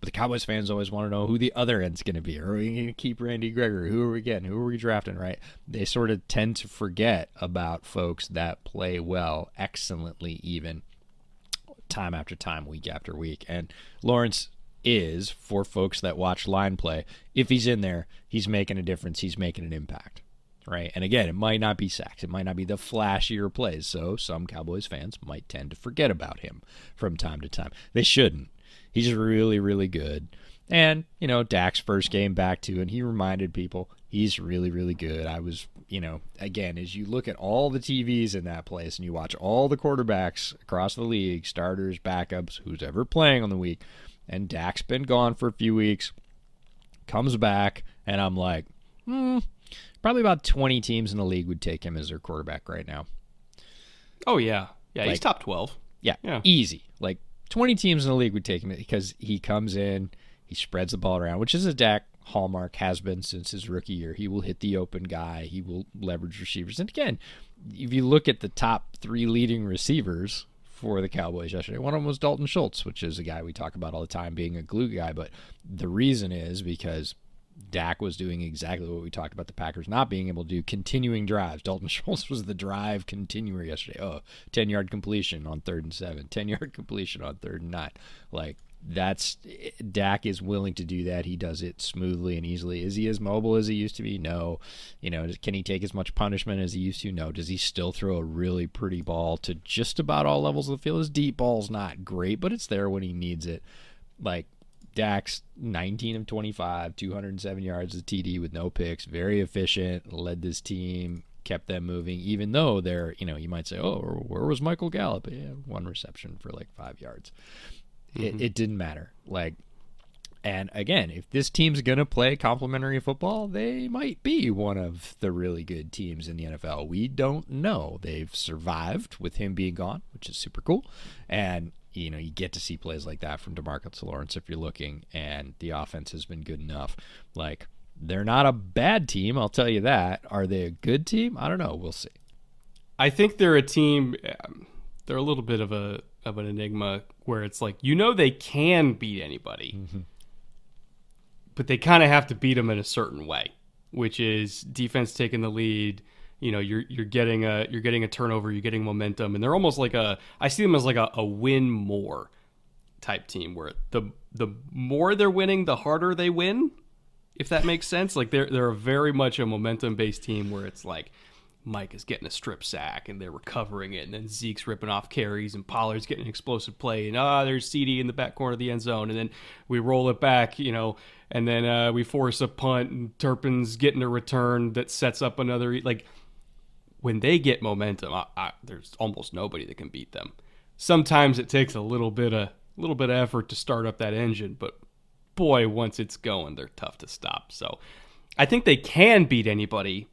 But the Cowboys fans always want to know who the other end's going to be. Are we going to keep Randy Gregory? Who are we getting? Who are we drafting? Right? They sort of tend to forget about folks that play well, excellently, even time after time, week after week. And Lawrence is for folks that watch line play. If he's in there, he's making a difference. He's making an impact right? And again, it might not be sacks, it might not be the flashier plays, so some Cowboys fans might tend to forget about him from time to time. They shouldn't. He's really, really good. And, you know, Dak's first game back too, and he reminded people he's really, really good. I was, you know, again, as you look at all the TVs in that place and you watch all the quarterbacks across the league, starters, backups, who's ever playing on the week, and Dak's been gone for a few weeks, comes back, and I'm like, hmm, probably about 20 teams in the league would take him as their quarterback right now. Oh yeah, yeah, Like- he's top twelve. Yeah, Yeah. easy. Like 20 teams in the league would take him because he comes in, he spreads the ball around, which is a Dak hallmark, has been since his rookie year. He will hit the open guy, he will leverage receivers. And again, if you look at the top three leading receivers for the Cowboys yesterday, one of them was Dalton Schultz, which is a guy we talk about all the time being a glue guy. But the reason is because Dak was doing exactly what we talked about the Packers not being able to do continuing drives. Dalton Schultz was the drive continuer yesterday. Oh, 10 yard completion on third and seven, 10 yard completion on third and nine. Like, that's Dak is willing to do that. He does it smoothly and easily. Is he as mobile as he used to be? No. You know, can he take as much punishment as he used to? No. Does he still throw a really pretty ball to just about all levels of the field? His deep ball's not great, but it's there when he needs it. Like, Dak's 19 of 25, 207 yards of TD with no picks, very efficient, led this team, kept them moving, even though they're, you know, you might say, oh, where was Michael Gallup? Yeah, one reception for like five yards. It, mm-hmm. it didn't matter. Like, and again, if this team's going to play complementary football, they might be one of the really good teams in the NFL. We don't know. They've survived with him being gone, which is super cool. And, you know, you get to see plays like that from DeMarcus Lawrence if you're looking, and the offense has been good enough. Like, they're not a bad team, I'll tell you that. Are they a good team? I don't know. We'll see. I think they're a team. Um, they're a little bit of a of an enigma where it's like you know they can beat anybody, but they kind of have to beat them in a certain way, which is defense taking the lead. You know, you're you're getting a you're getting a turnover, you're getting momentum, and they're almost like a I see them as like a, a win more type team where the the more they're winning, the harder they win. If that makes sense, like they're they're very much a momentum based team where it's like Mike is getting a strip sack and they're recovering it, and then Zeke's ripping off carries and Pollard's getting an explosive play, and ah, there's CD in the back corner of the end zone, and then we roll it back, you know, and then uh, we force a punt, and Turpin's getting a return that sets up another like when they get momentum, I, I, there's almost nobody that can beat them. Sometimes it takes a little bit of little bit of effort to start up that engine, but boy, once it's going, they're tough to stop. So I think they can beat anybody.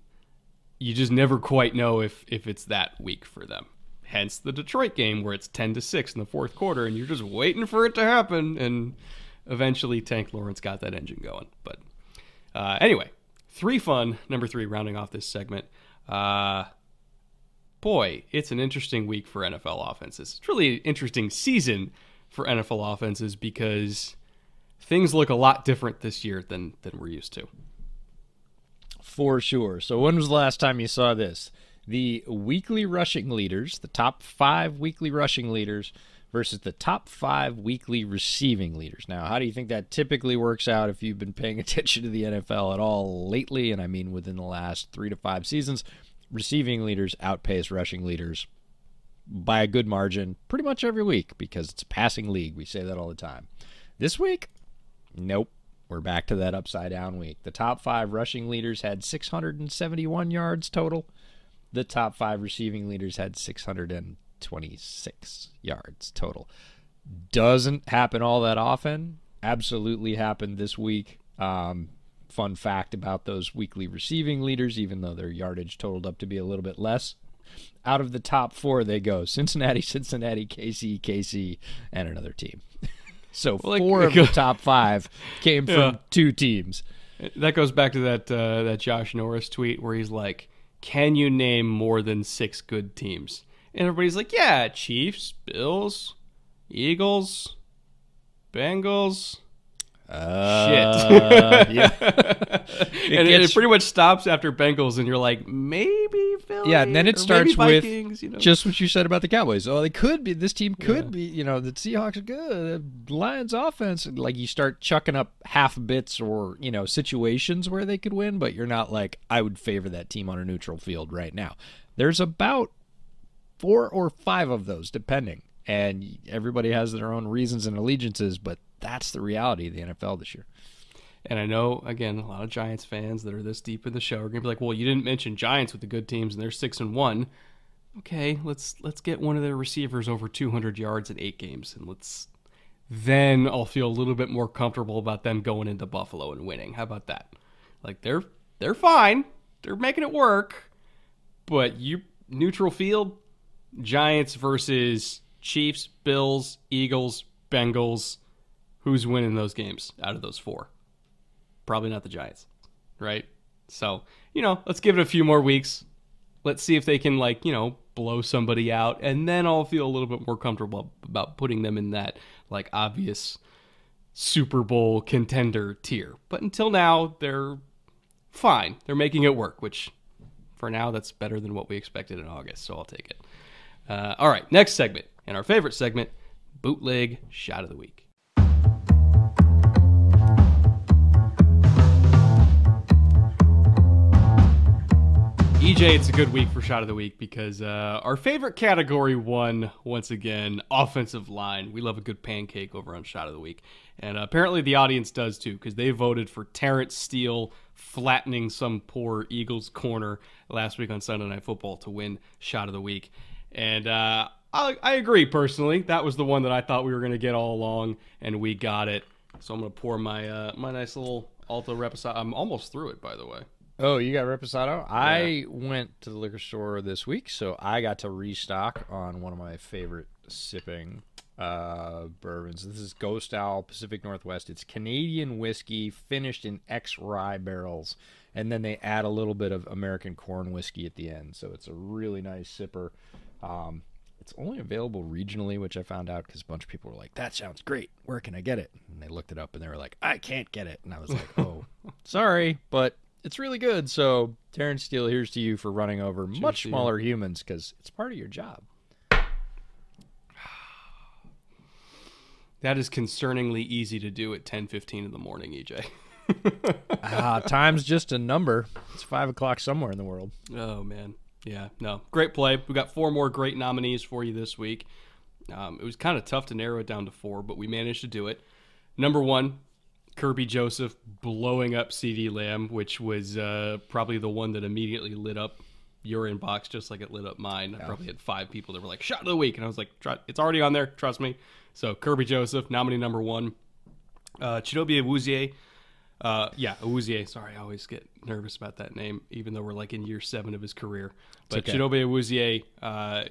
You just never quite know if if it's that week for them. Hence the Detroit game where it's 10 to 6 in the fourth quarter and you're just waiting for it to happen and eventually Tank Lawrence got that engine going. But uh, anyway, three fun, number 3 rounding off this segment. Uh boy, it's an interesting week for NFL offenses. It's really an interesting season for NFL offenses because things look a lot different this year than than we're used to. For sure. So, when was the last time you saw this? The weekly rushing leaders, the top five weekly rushing leaders, versus the top five weekly receiving leaders. Now, how do you think that typically works out if you've been paying attention to the NFL at all lately? And I mean within the last three to five seasons, receiving leaders outpace rushing leaders by a good margin pretty much every week because it's a passing league. We say that all the time. This week, nope. We're back to that upside down week. The top five rushing leaders had 671 yards total. the top five receiving leaders had 626 yards total. Doesn't happen all that often. Absolutely happened this week. Um, fun fact about those weekly receiving leaders, even though their yardage totaled up to be a little bit less. Out of the top four, they go Cincinnati, Cincinnati, KC, KC, and another team. so Well, like- four of the top five came from two teams. That goes back to that uh, that Josh Norris tweet where he's like, "Can you name more than six good teams?" And everybody's like, "Yeah, Chiefs, Bills, Eagles, Bengals." Uh, yeah. and it, gets- it pretty much stops after Bengals, and you're like, maybe Philly. Yeah, and then it starts maybe with you know? just what you said about the Cowboys. Oh, they could be. This team could be. You know, the Seahawks are good. The Lions offense. Like you start chucking up half bits or you know situations where they could win, but you're not like I would favor that team on a neutral field right now. There's about four or five of those, depending, and everybody has their own reasons and allegiances. But that's the reality of the NFL this year. And I know, again, a lot of Giants fans that are this deep in the show are gonna be like, "Well, you didn't mention Giants with the good teams, and they're six and one." Okay, let's let's get one of their receivers over 200 yards in eight games, and let's then I'll feel a little bit more comfortable about them going into Buffalo and winning. How about that? Like they're they're fine, they're making it work, but you neutral field, Giants versus Chiefs, Bills, Eagles, Bengals. Who's winning those games out of those four? Probably not the Giants, right? So, you know, let's give it a few more weeks. Let's see if they can, like, you know, blow somebody out. And then I'll feel a little bit more comfortable about putting them in that, like, obvious Super Bowl contender tier. But until now, they're fine. They're making it work, which for now, that's better than what we expected in August. So I'll take it. Uh, all right, next segment. And our favorite segment bootleg shot of the week. EJ, it's a good week for shot of the week because uh, our favorite category won once again offensive line. We love a good pancake over on shot of the week, and apparently the audience does too because they voted for Terence Steele flattening some poor Eagles corner last week on Sunday Night Football to win shot of the week, and uh, I, I agree personally. That was the one that I thought we were going to get all along, and we got it. So I'm going to pour my uh, my nice little Alto Reposado. I'm almost through it, by the way. Oh, you got Reposado? I went to the liquor store this week, so I got to restock on one of my favorite sipping uh, bourbons. This is Ghost Owl Pacific Northwest. It's Canadian whiskey finished in X rye barrels, and then they add a little bit of American corn whiskey at the end. So it's a really nice sipper. Um, it's only available regionally, which I found out because a bunch of people were like, "That sounds great. Where can I get it?" And they looked it up, and they were like, "I can't get it." And I was like, "Oh, sorry, but it's really good." So, Terence Steele, here's to you for running over much to you. smaller humans because it's part of your job. That is concerningly easy to do at 10:15 in the morning, EJ. Ah, time's just a number. It's five o'clock somewhere in the world. Oh man, yeah, no, great play. We got four more great nominees for you this week. Um, it was kind of tough to narrow it down to four, but we managed to do it. Number one, Kerby Joseph blowing up CD Lamb, which was uh, probably the one that immediately lit up your inbox, just like it lit up mine. I probably had five people that were like "shot of the week," and I was like, "It's already on there, trust me." So Kerby Joseph, nominee number one. Uh, Chidobe Awuzie, uh, yeah, Awuzie. Sorry, I always get nervous about that name, even though we're like in year seven of his career. But okay. Chidobe Awuzie uh,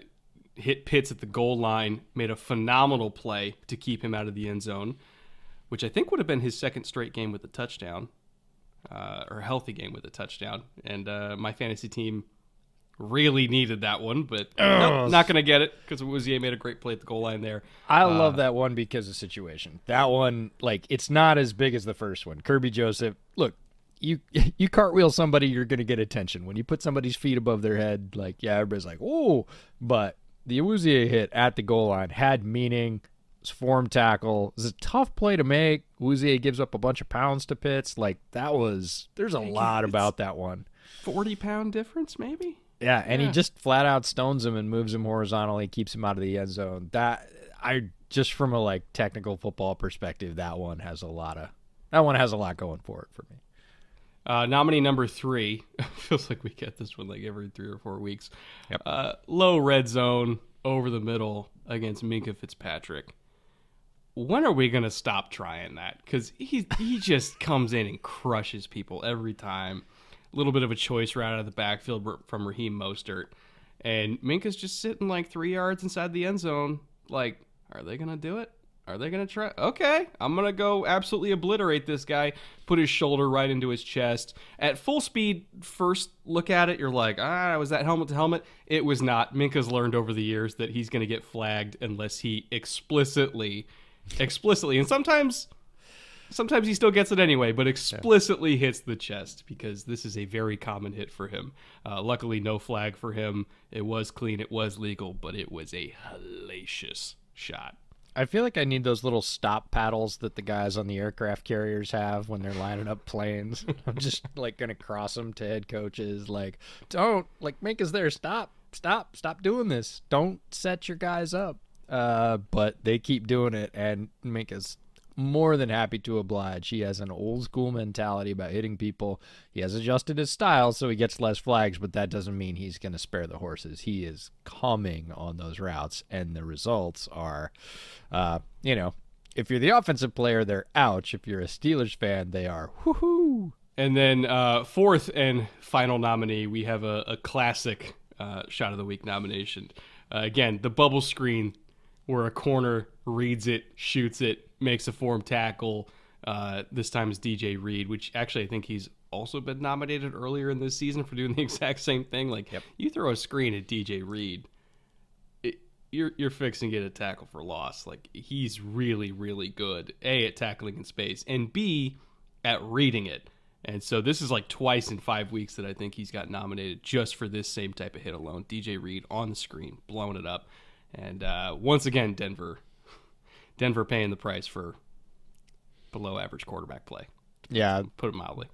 hit Pitts at the goal line, made a phenomenal play to keep him out of the end zone, which I think would have been his second straight game with a touchdown, uh, or a healthy game with a touchdown. And uh, my fantasy team really needed that one, but nope, not going to get it because Awuzie made a great play at the goal line there. I love that one because of situation. That one, like, it's not as big as the first one. Kerby Joseph, look, you you cartwheel somebody, you're gonna get attention. When you put somebody's feet above their head, like, yeah, everybody's like, oh. But the Awuzie hit at the goal line had meaning. It form tackle. It was a tough play to make. Awuzie gives up a bunch of pounds to Pitts. Like that was. There's a lot it's- about that one. 40 pound difference, maybe? Yeah, and Yeah. he just flat out stones him and moves him horizontally, keeps him out of the end zone. That I just from a like technical football perspective, that one has a lot of that one has a lot going for it for me. Uh, nominee number three feels like we get this one like every three or four weeks. Yep. Uh, low red zone over the middle against Minkah Fitzpatrick. When are we gonna stop trying that? Because he he just comes in and crushes people every time. A little bit of a choice right out of the backfield from Raheem Mostert, and Minkah's just sitting like three yards inside the end zone. Like, are they gonna do it? Are they going to try? Okay, I'm going to go absolutely obliterate this guy, put his shoulder right into his chest. At full speed, first look at it, you're like, ah, was that helmet to helmet? It was not. Minkah's learned over the years that he's going to get flagged unless he explicitly, explicitly, and sometimes. Sometimes he still gets it anyway, but explicitly hits the chest because this is a very common hit for him. Uh, luckily, no flag for him. It was clean, it was legal, but it was a hellacious shot. I feel like I need those little stop paddles that the guys on the aircraft carriers have when they're lining up planes. I'm just like gonna cross them to head coaches, like, don't like make us there. Stop, stop, stop doing this. Don't set your guys up. Uh, but they keep doing it and make us more than happy to oblige. He has an old school mentality about hitting people. He has adjusted his style so he gets less flags, but that doesn't mean he's going to spare the horses. He is coming on those routes, and the results are, uh, you know, if you're the offensive player, they're ouch. If you're a Steelers fan, they are whoo And then uh, fourth and final nominee, we have a, a classic uh, shot of the week nomination. Uh, again, the bubble screen where a corner reads it, shoots it, makes a form tackle. Uh, this time is DJ Reed, which actually I think he's also been nominated earlier in this season for doing the exact same thing. Like yep. you throw a screen at DJ Reed, it, you're you're fixing to get a tackle for loss. Like he's really really good. A at tackling in space, and B at reading it. And so this is like twice in five weeks that I think he's got nominated just for this same type of hit alone. DJ Reed on the screen, blowing it up. And uh, once again, Denver Denver paying the price for below average quarterback play. Yeah, put it mildly.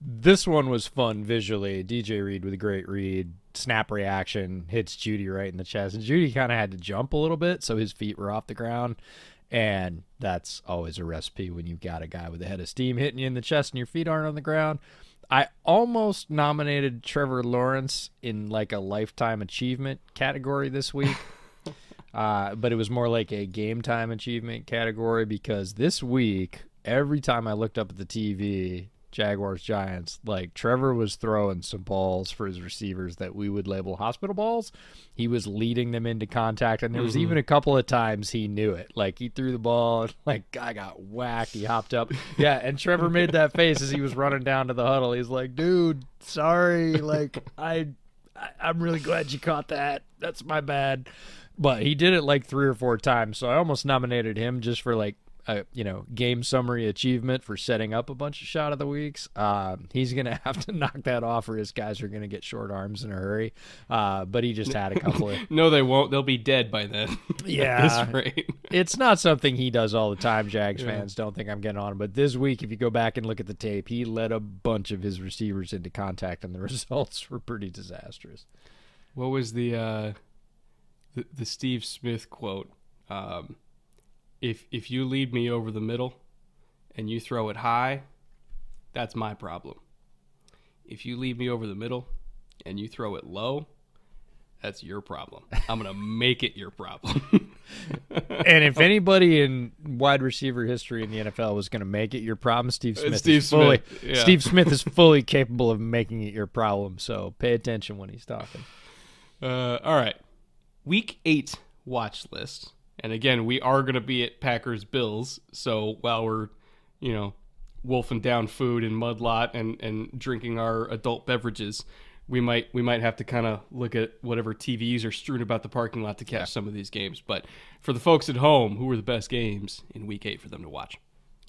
This one was fun visually. DJ Reed with a great read, snap reaction, hits Jeudy right in the chest, and Jeudy kind of had to jump a little bit, so his feet were off the ground. And that's always a recipe when you've got a guy with a head of steam hitting you in the chest and your feet aren't on the ground. I almost nominated Trevor Lawrence in like a lifetime achievement category this week. Uh, but it was more like a game time achievement category because this week, every time I looked up at the TV, Jaguars Giants, like Trevor was throwing some balls for his receivers that we would label hospital balls. He was leading them into contact, and there was mm-hmm. even a couple of times he knew it. Like he threw the ball, like guy got whacked. He hopped up, yeah, and Trevor made that face as he was running down to the huddle. He's like, "Dude, sorry, like I, I I'm really glad you caught that. That's my bad." But he did it like three or four times. So I almost nominated him just for like a you know game summary achievement for setting up a bunch of shot of the weeks. Uh, he's gonna have to knock that off, or his guys are gonna get short arms in a hurry. Uh, but he just had a couple of. no, they won't. They'll be dead by then. Yeah, it's not something he does all the time. Jags yeah. fans don't think I'm getting on him, but this week, if you go back and look at the tape, he led a bunch of his receivers into contact, and the results were pretty disastrous. What was the? Uh the, the Steve Smith quote. Um, if if you lead me over the middle and you throw it high, that's my problem. If you lead me over the middle and you throw it low, that's your problem. I'm gonna make it your problem. and if anybody in wide receiver history in the NFL was gonna make it your problem, Steve Smith. Steve is fully, Smith. Yeah. Steve Smith is fully capable of making it your problem. So pay attention when he's talking. Uh, all right week eight watch list. And again, we are going to be at Packers Bills. So while we're, you know, wolfing down food and mud lot and, and drinking our adult beverages, we might we might have to kind of look at whatever TVs are strewn about the parking lot to catch yeah. some of these games. But for the folks at home, who are the best games in week eight for them to watch?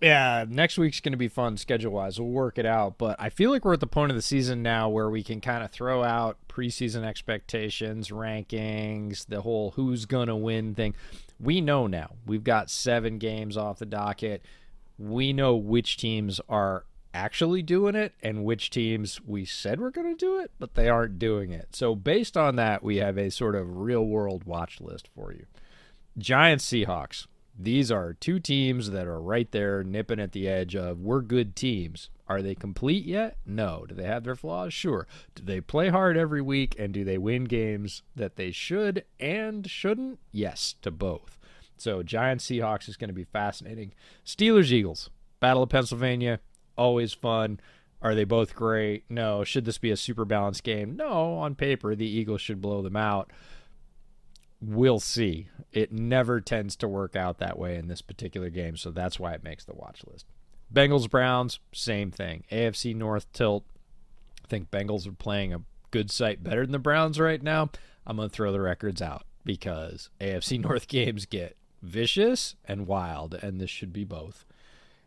Yeah, next week's going to be fun schedule wise. We'll work it out. But I feel like we're at the point of the season now where we can kind of throw out preseason expectations, rankings, the whole who's going to win thing. We know now. We've got seven games off the docket. We know which teams are actually doing it and which teams we said we're going to do it, but they aren't doing it. So, based on that, we have a sort of real world watch list for you. Giants Seahawks these are two teams that are right there nipping at the edge of we're good teams. Are they complete yet? No. Do they have their flaws? Sure. Do they play hard every week and do they win games that they should and shouldn't? Yes, to both. So Giants Seahawks is going to be fascinating. Steelers Eagles, Battle of Pennsylvania, always fun. Are they both great? No. Should this be a super balanced game? No. On paper, the Eagles should blow them out. We'll see. It never tends to work out that way in this particular game, so that's why it makes the watch list. Bengals Browns, same thing. AFC North tilt. I think Bengals are playing a good sight better than the Browns right now. I'm going to throw the records out because AFC North games get vicious and wild, and this should be both.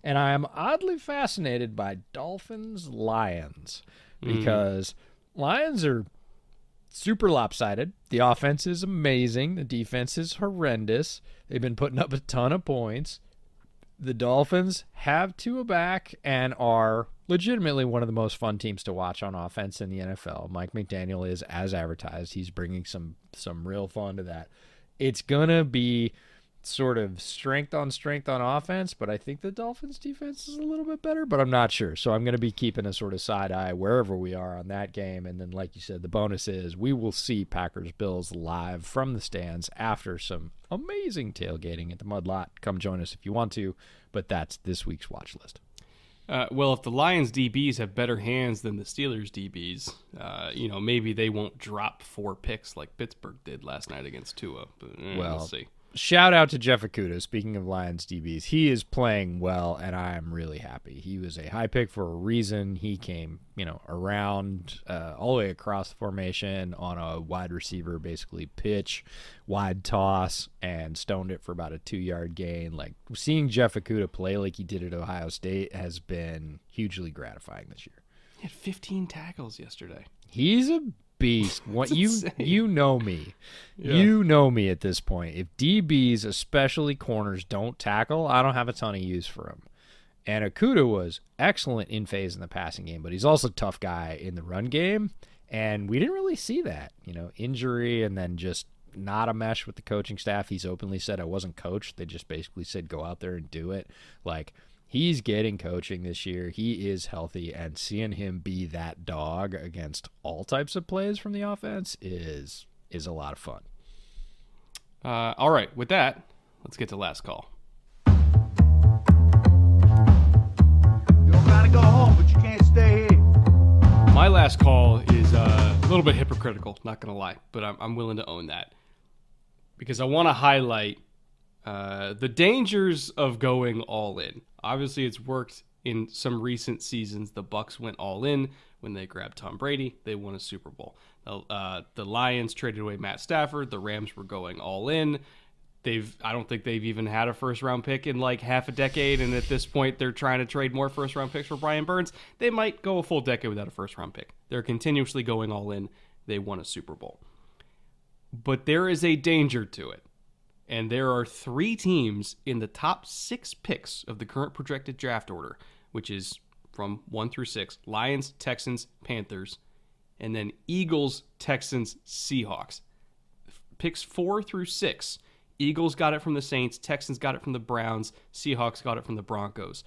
And I am oddly fascinated by Dolphins Lions because mm. Lions are super lopsided. The offense is amazing. The defense is horrendous. They've been putting up a ton of points. The Dolphins have Tua back and are legitimately one of the most fun teams to watch on offense in the NFL. Mike McDaniel is as advertised. He's bringing some some real fun to that. It's gonna be sort of strength on strength on offense, but I think the Dolphins defense is a little bit better, but I'm not sure. So I'm going to be keeping a sort of side eye wherever we are on that game. And then, like you said, the bonus is we will see Packers Bills live from the stands after some amazing tailgating at the Mud Lot. Come join us if you want to, but that's this week's watch list. Uh, well, if the Lions DBs have better hands than the Steelers DBs, uh, you know maybe they won't drop four picks like Pittsburgh did last night against Tua. But eh, well, we'll see shout out to Jeff Okudah. Speaking of Lions DBs, he is playing well, and I am really happy. He was a high pick for a reason. He came, you know, around uh, all the way across the formation on a wide receiver, basically pitch, wide toss, and stoned it for about a two yard gain. Like seeing Jeff Okudah play like he did at Ohio State has been hugely gratifying this year. He had 15 tackles yesterday. He's a beast. What you insane. you know me, yeah. you know me at this point. If DBs, especially corners, don't tackle, I don't have a ton of use for them. And Okudah was excellent in phase in the passing game, but he's also a tough guy in the run game. And we didn't really see that, you know, injury and then just not a mesh with the coaching staff. He's openly said I wasn't coached. They just basically said go out there and do it. Like he's getting coaching this year. He is healthy, and seeing him be that dog against all types of plays from the offense is is a lot of fun. Uh, all right, with that, let's get to last call. You don't gotta go home, but you can't stay here. My last call is uh, a little bit hypocritical, not gonna lie, but I'm, I'm willing to own that because I want to highlight uh, the dangers of going all in. Obviously, it's worked in some recent seasons. The Bucs went all in when they grabbed Tom Brady. They won a Super Bowl. Uh, the Lions traded away Matt Stafford. The Rams were going all in. They've I don't think they've even had a first round pick in like half a decade, and at this point they're trying to trade more first round picks for Brian Burns. They might go a full decade without a first round pick. They're continuously going all in. They won a Super Bowl. But there is a danger to it. And there are three teams in the top six picks of the current projected draft order, which is from one through six Lions, Texans, Panthers, and then Eagles, Texans, Seahawks. Picks four through six. Eagles got it from the Saints, Texans got it from the Browns, Seahawks got it from the Broncos.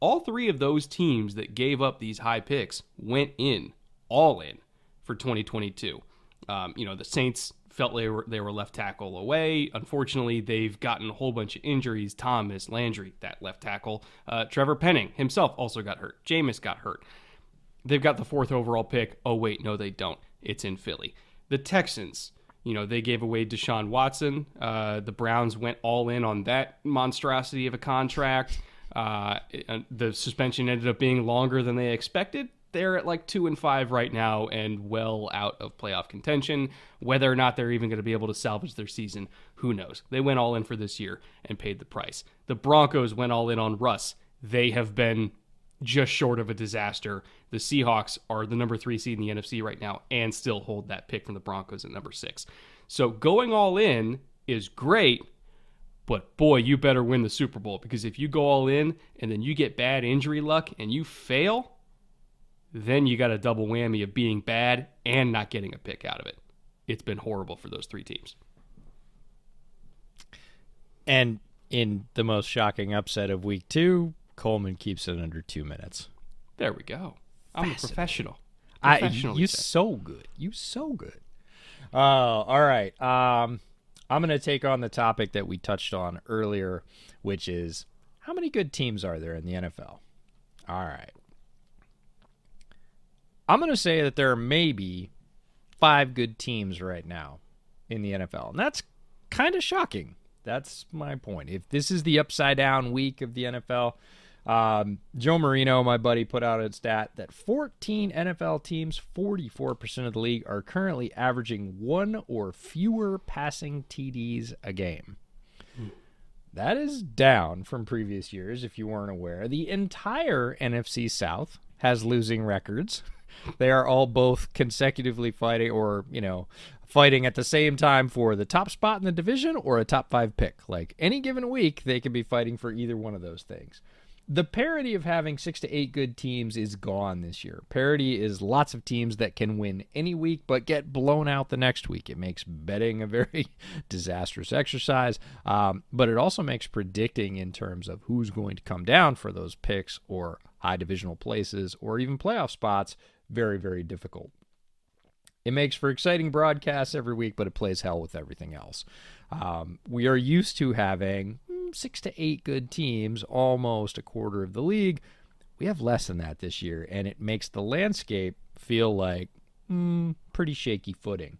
All three of those teams that gave up these high picks went in, all in, for 2022. Um, you know, the Saints felt they were they were left tackle away. Unfortunately, they've gotten a whole bunch of injuries. Thomas Landry, that left tackle. Uh, Trevor Penning himself also got hurt. Jameis got hurt. They've got the fourth overall pick. Oh wait, no, they don't. It's in Philly. The Texans. You know, they gave away Deshaun Watson. Uh, the Browns went all in on that monstrosity of a contract. Uh, the suspension ended up being longer than they expected they're at like two and five right now and well out of playoff contention. Whether or not they're even going to be able to salvage their season, who knows? They went all in for this year and paid the price. The Broncos went all in on Russ. They have been just short of a disaster. The Seahawks are the number three seed in the NFC right now and still hold that pick from the Broncos at number six. So going all in is great, but boy, you better win the Super Bowl because if you go all in and then you get bad injury luck and you fail, then you got a double whammy of being bad and not getting a pick out of it. It's been horrible for those three teams. And in the most shocking upset of week two, Coleman keeps it under two minutes. There we go. I'm a professional. I, you said. so good. You so good. Uh, all right. Um, I'm going to take on the topic that we touched on earlier, which is how many good teams are there in the NFL? All right. I'm going to say that there are maybe five good teams right now in the NFL. And that's kind of shocking. That's my point. If this is the upside down week of the NFL, um, Joe Marino, my buddy, put out a stat that 14 NFL teams, 44% of the league, are currently averaging one or fewer passing TDs a game. That is down from previous years, if you weren't aware. The entire NFC South has losing records. They are all both consecutively fighting, or, you know, fighting at the same time for the top spot in the division or a top five pick. Like any given week, they could be fighting for either one of those things. The parity of having six to eight good teams is gone this year. Parity is lots of teams that can win any week but get blown out the next week. It makes betting a very disastrous exercise, um, but it also makes predicting in terms of who's going to come down for those picks or high divisional places or even playoff spots very, very difficult. It makes for exciting broadcasts every week, but it plays hell with everything else. Um, we are used to having mm, six to eight good teams, almost a quarter of the league. We have less than that this year, and it makes the landscape feel like mm, pretty shaky footing.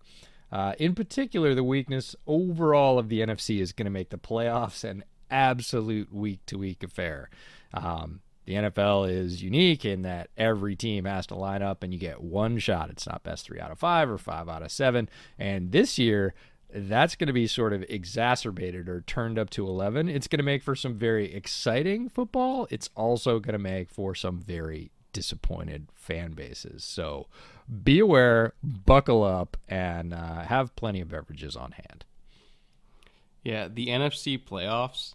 Uh, in particular, the weakness overall of the NFC is going to make the playoffs an absolute week to week affair. Um, the NFL is unique in that every team has to line up and you get one shot. It's not best three out of five or five out of seven. And this year, that's going to be sort of exacerbated or turned up to 11. It's going to make for some very exciting football. It's also going to make for some very disappointed fan bases. So be aware, buckle up, and uh, have plenty of beverages on hand. Yeah, the NFC playoffs.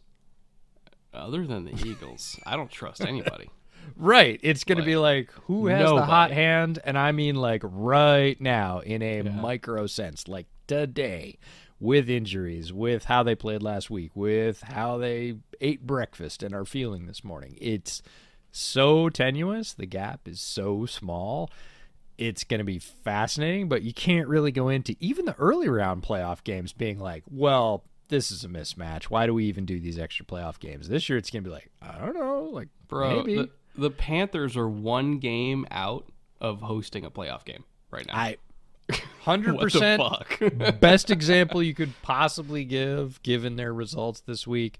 Other than the Eagles, I don't trust anybody. Right. It's going to be like who has the hot hand? And I mean like right now in a micro sense, like today, with injuries, with how they played last week, with how they ate breakfast and are feeling this morning. It's so tenuous. The gap is so small. It's going to be fascinating, but you can't really go into even the early round playoff games being like, well, this is a mismatch. Why do we even do these extra playoff games? This year it's going to be like, I don't know, like Bro, maybe. the, the Panthers are one game out of hosting a playoff game right now. I 100% fuck? best example you could possibly give, given their results this week.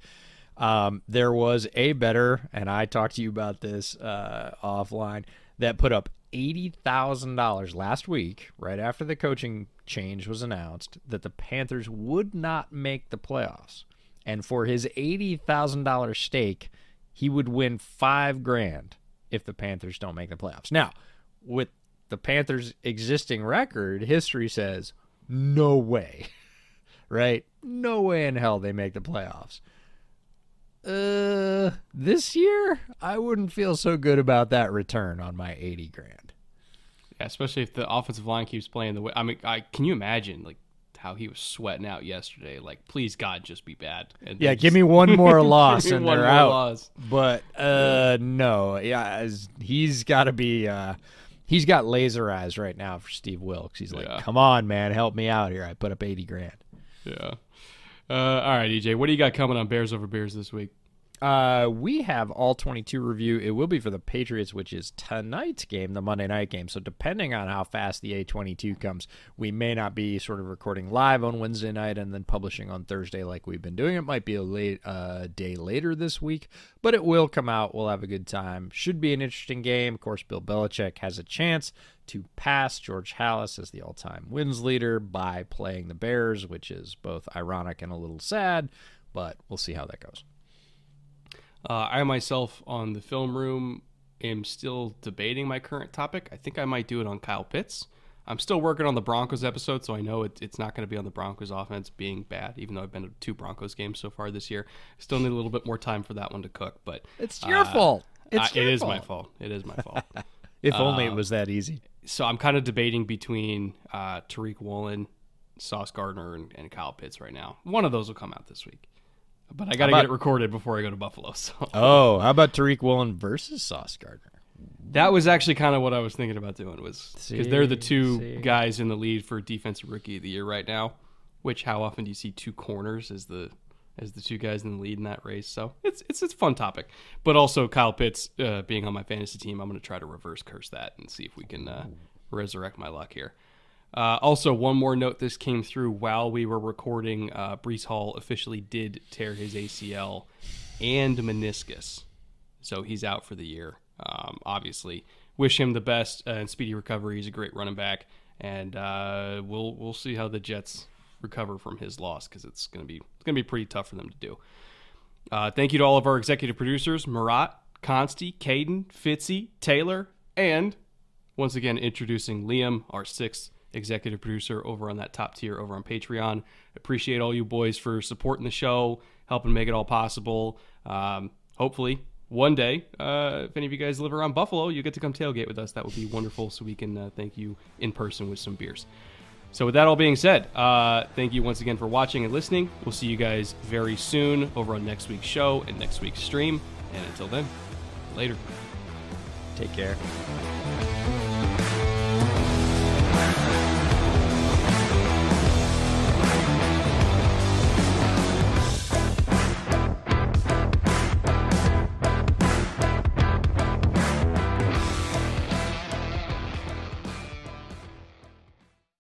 Um, there was a better, and I talked to you about this uh, offline, that put up eighty thousand dollars last week, right after the coaching change was announced, that the Panthers would not make the playoffs, and for his eighty thousand dollars stake, he would win five grand if the Panthers don't make the playoffs. Now, with the Panthers' existing record, history says no way, right? No way in hell they make the playoffs. Uh, this year, I wouldn't feel so good about that return on my 80 grand. Yeah, especially if the offensive line keeps playing the way. I mean, I can you imagine like how he was sweating out yesterday? Like, please God, just be bad. And Yeah, they give me one more loss and they're out. loss. But uh, no, yeah, as- he's got to be. Uh, he's got laser eyes right now for Steve Wilks. He's like, Yeah. "Come on, man, help me out here. I put up 80 grand." Yeah. Uh, all right, EJ, what do you got coming on Bears over Bears this week? Uh, we have all 22 review. It will be for the Patriots, which is tonight's game, the Monday night game. So depending on how fast the A22 comes, we may not be sort of recording live on Wednesday night and then publishing on Thursday like we've been doing. It might be a late uh, day later this week, but it will come out. We'll have a good time. Should be an interesting game. Of course, Bill Belichick has a chance to pass George Halas as the all-time wins leader by playing the Bears, which is both ironic and a little sad. But we'll see how that goes. Uh, I myself on the film room am still debating my current topic. I think I might do it on Kyle Pitts. I'm still working on the Broncos episode, so I know it, it's not going to be on the Broncos offense being bad, even though I've been to two Broncos games so far this year. Still need a little bit more time for that one to cook, but It's your uh, fault. It's I- your it is fault. my fault. It is my fault. If only it was that easy. so I'm kind of debating between uh, Tariq Woolen, Sauce Gardner, and, and Kyle Pitts right now. One of those will come out this week, but I got to get it recorded before I go to Buffalo. So Oh, how about Tariq Woolen versus Sauce Gardner? That was actually kind of what I was thinking about doing was because they're the two see. guys in the lead for defensive rookie of the year right now. Which how often do you see two corners as the as the two guys in the lead in that race? So it's it's it's a fun topic, but also Kyle Pitts uh, being on my fantasy team, I'm going to try to reverse curse that and see if we can uh, resurrect my luck here. Uh, also, one more note: this came through while we were recording. Uh, Breece Hall officially did tear his ACL and meniscus, so he's out for the year. Um, obviously, wish him the best uh, and speedy recovery. He's a great running back, and uh, we'll we'll see how the Jets recover from his loss because it's gonna be it's gonna be pretty tough for them to do. Uh, thank you to all of our executive producers: Marat, Consti, Caden, Fitzy, Taylor, and once again introducing Liam, our sixth executive producer over on that top tier over on Patreon. Appreciate all you boys for supporting the show, helping make it all possible. Um, hopefully, one day, uh, if any of you guys live around Buffalo, you get to come tailgate with us. That would be wonderful, so we can uh, thank you in person with some beers. So, with that all being said, uh, thank you once again for watching and listening. We'll see you guys very soon over on next week's show and next week's stream. And until then, later. Take care.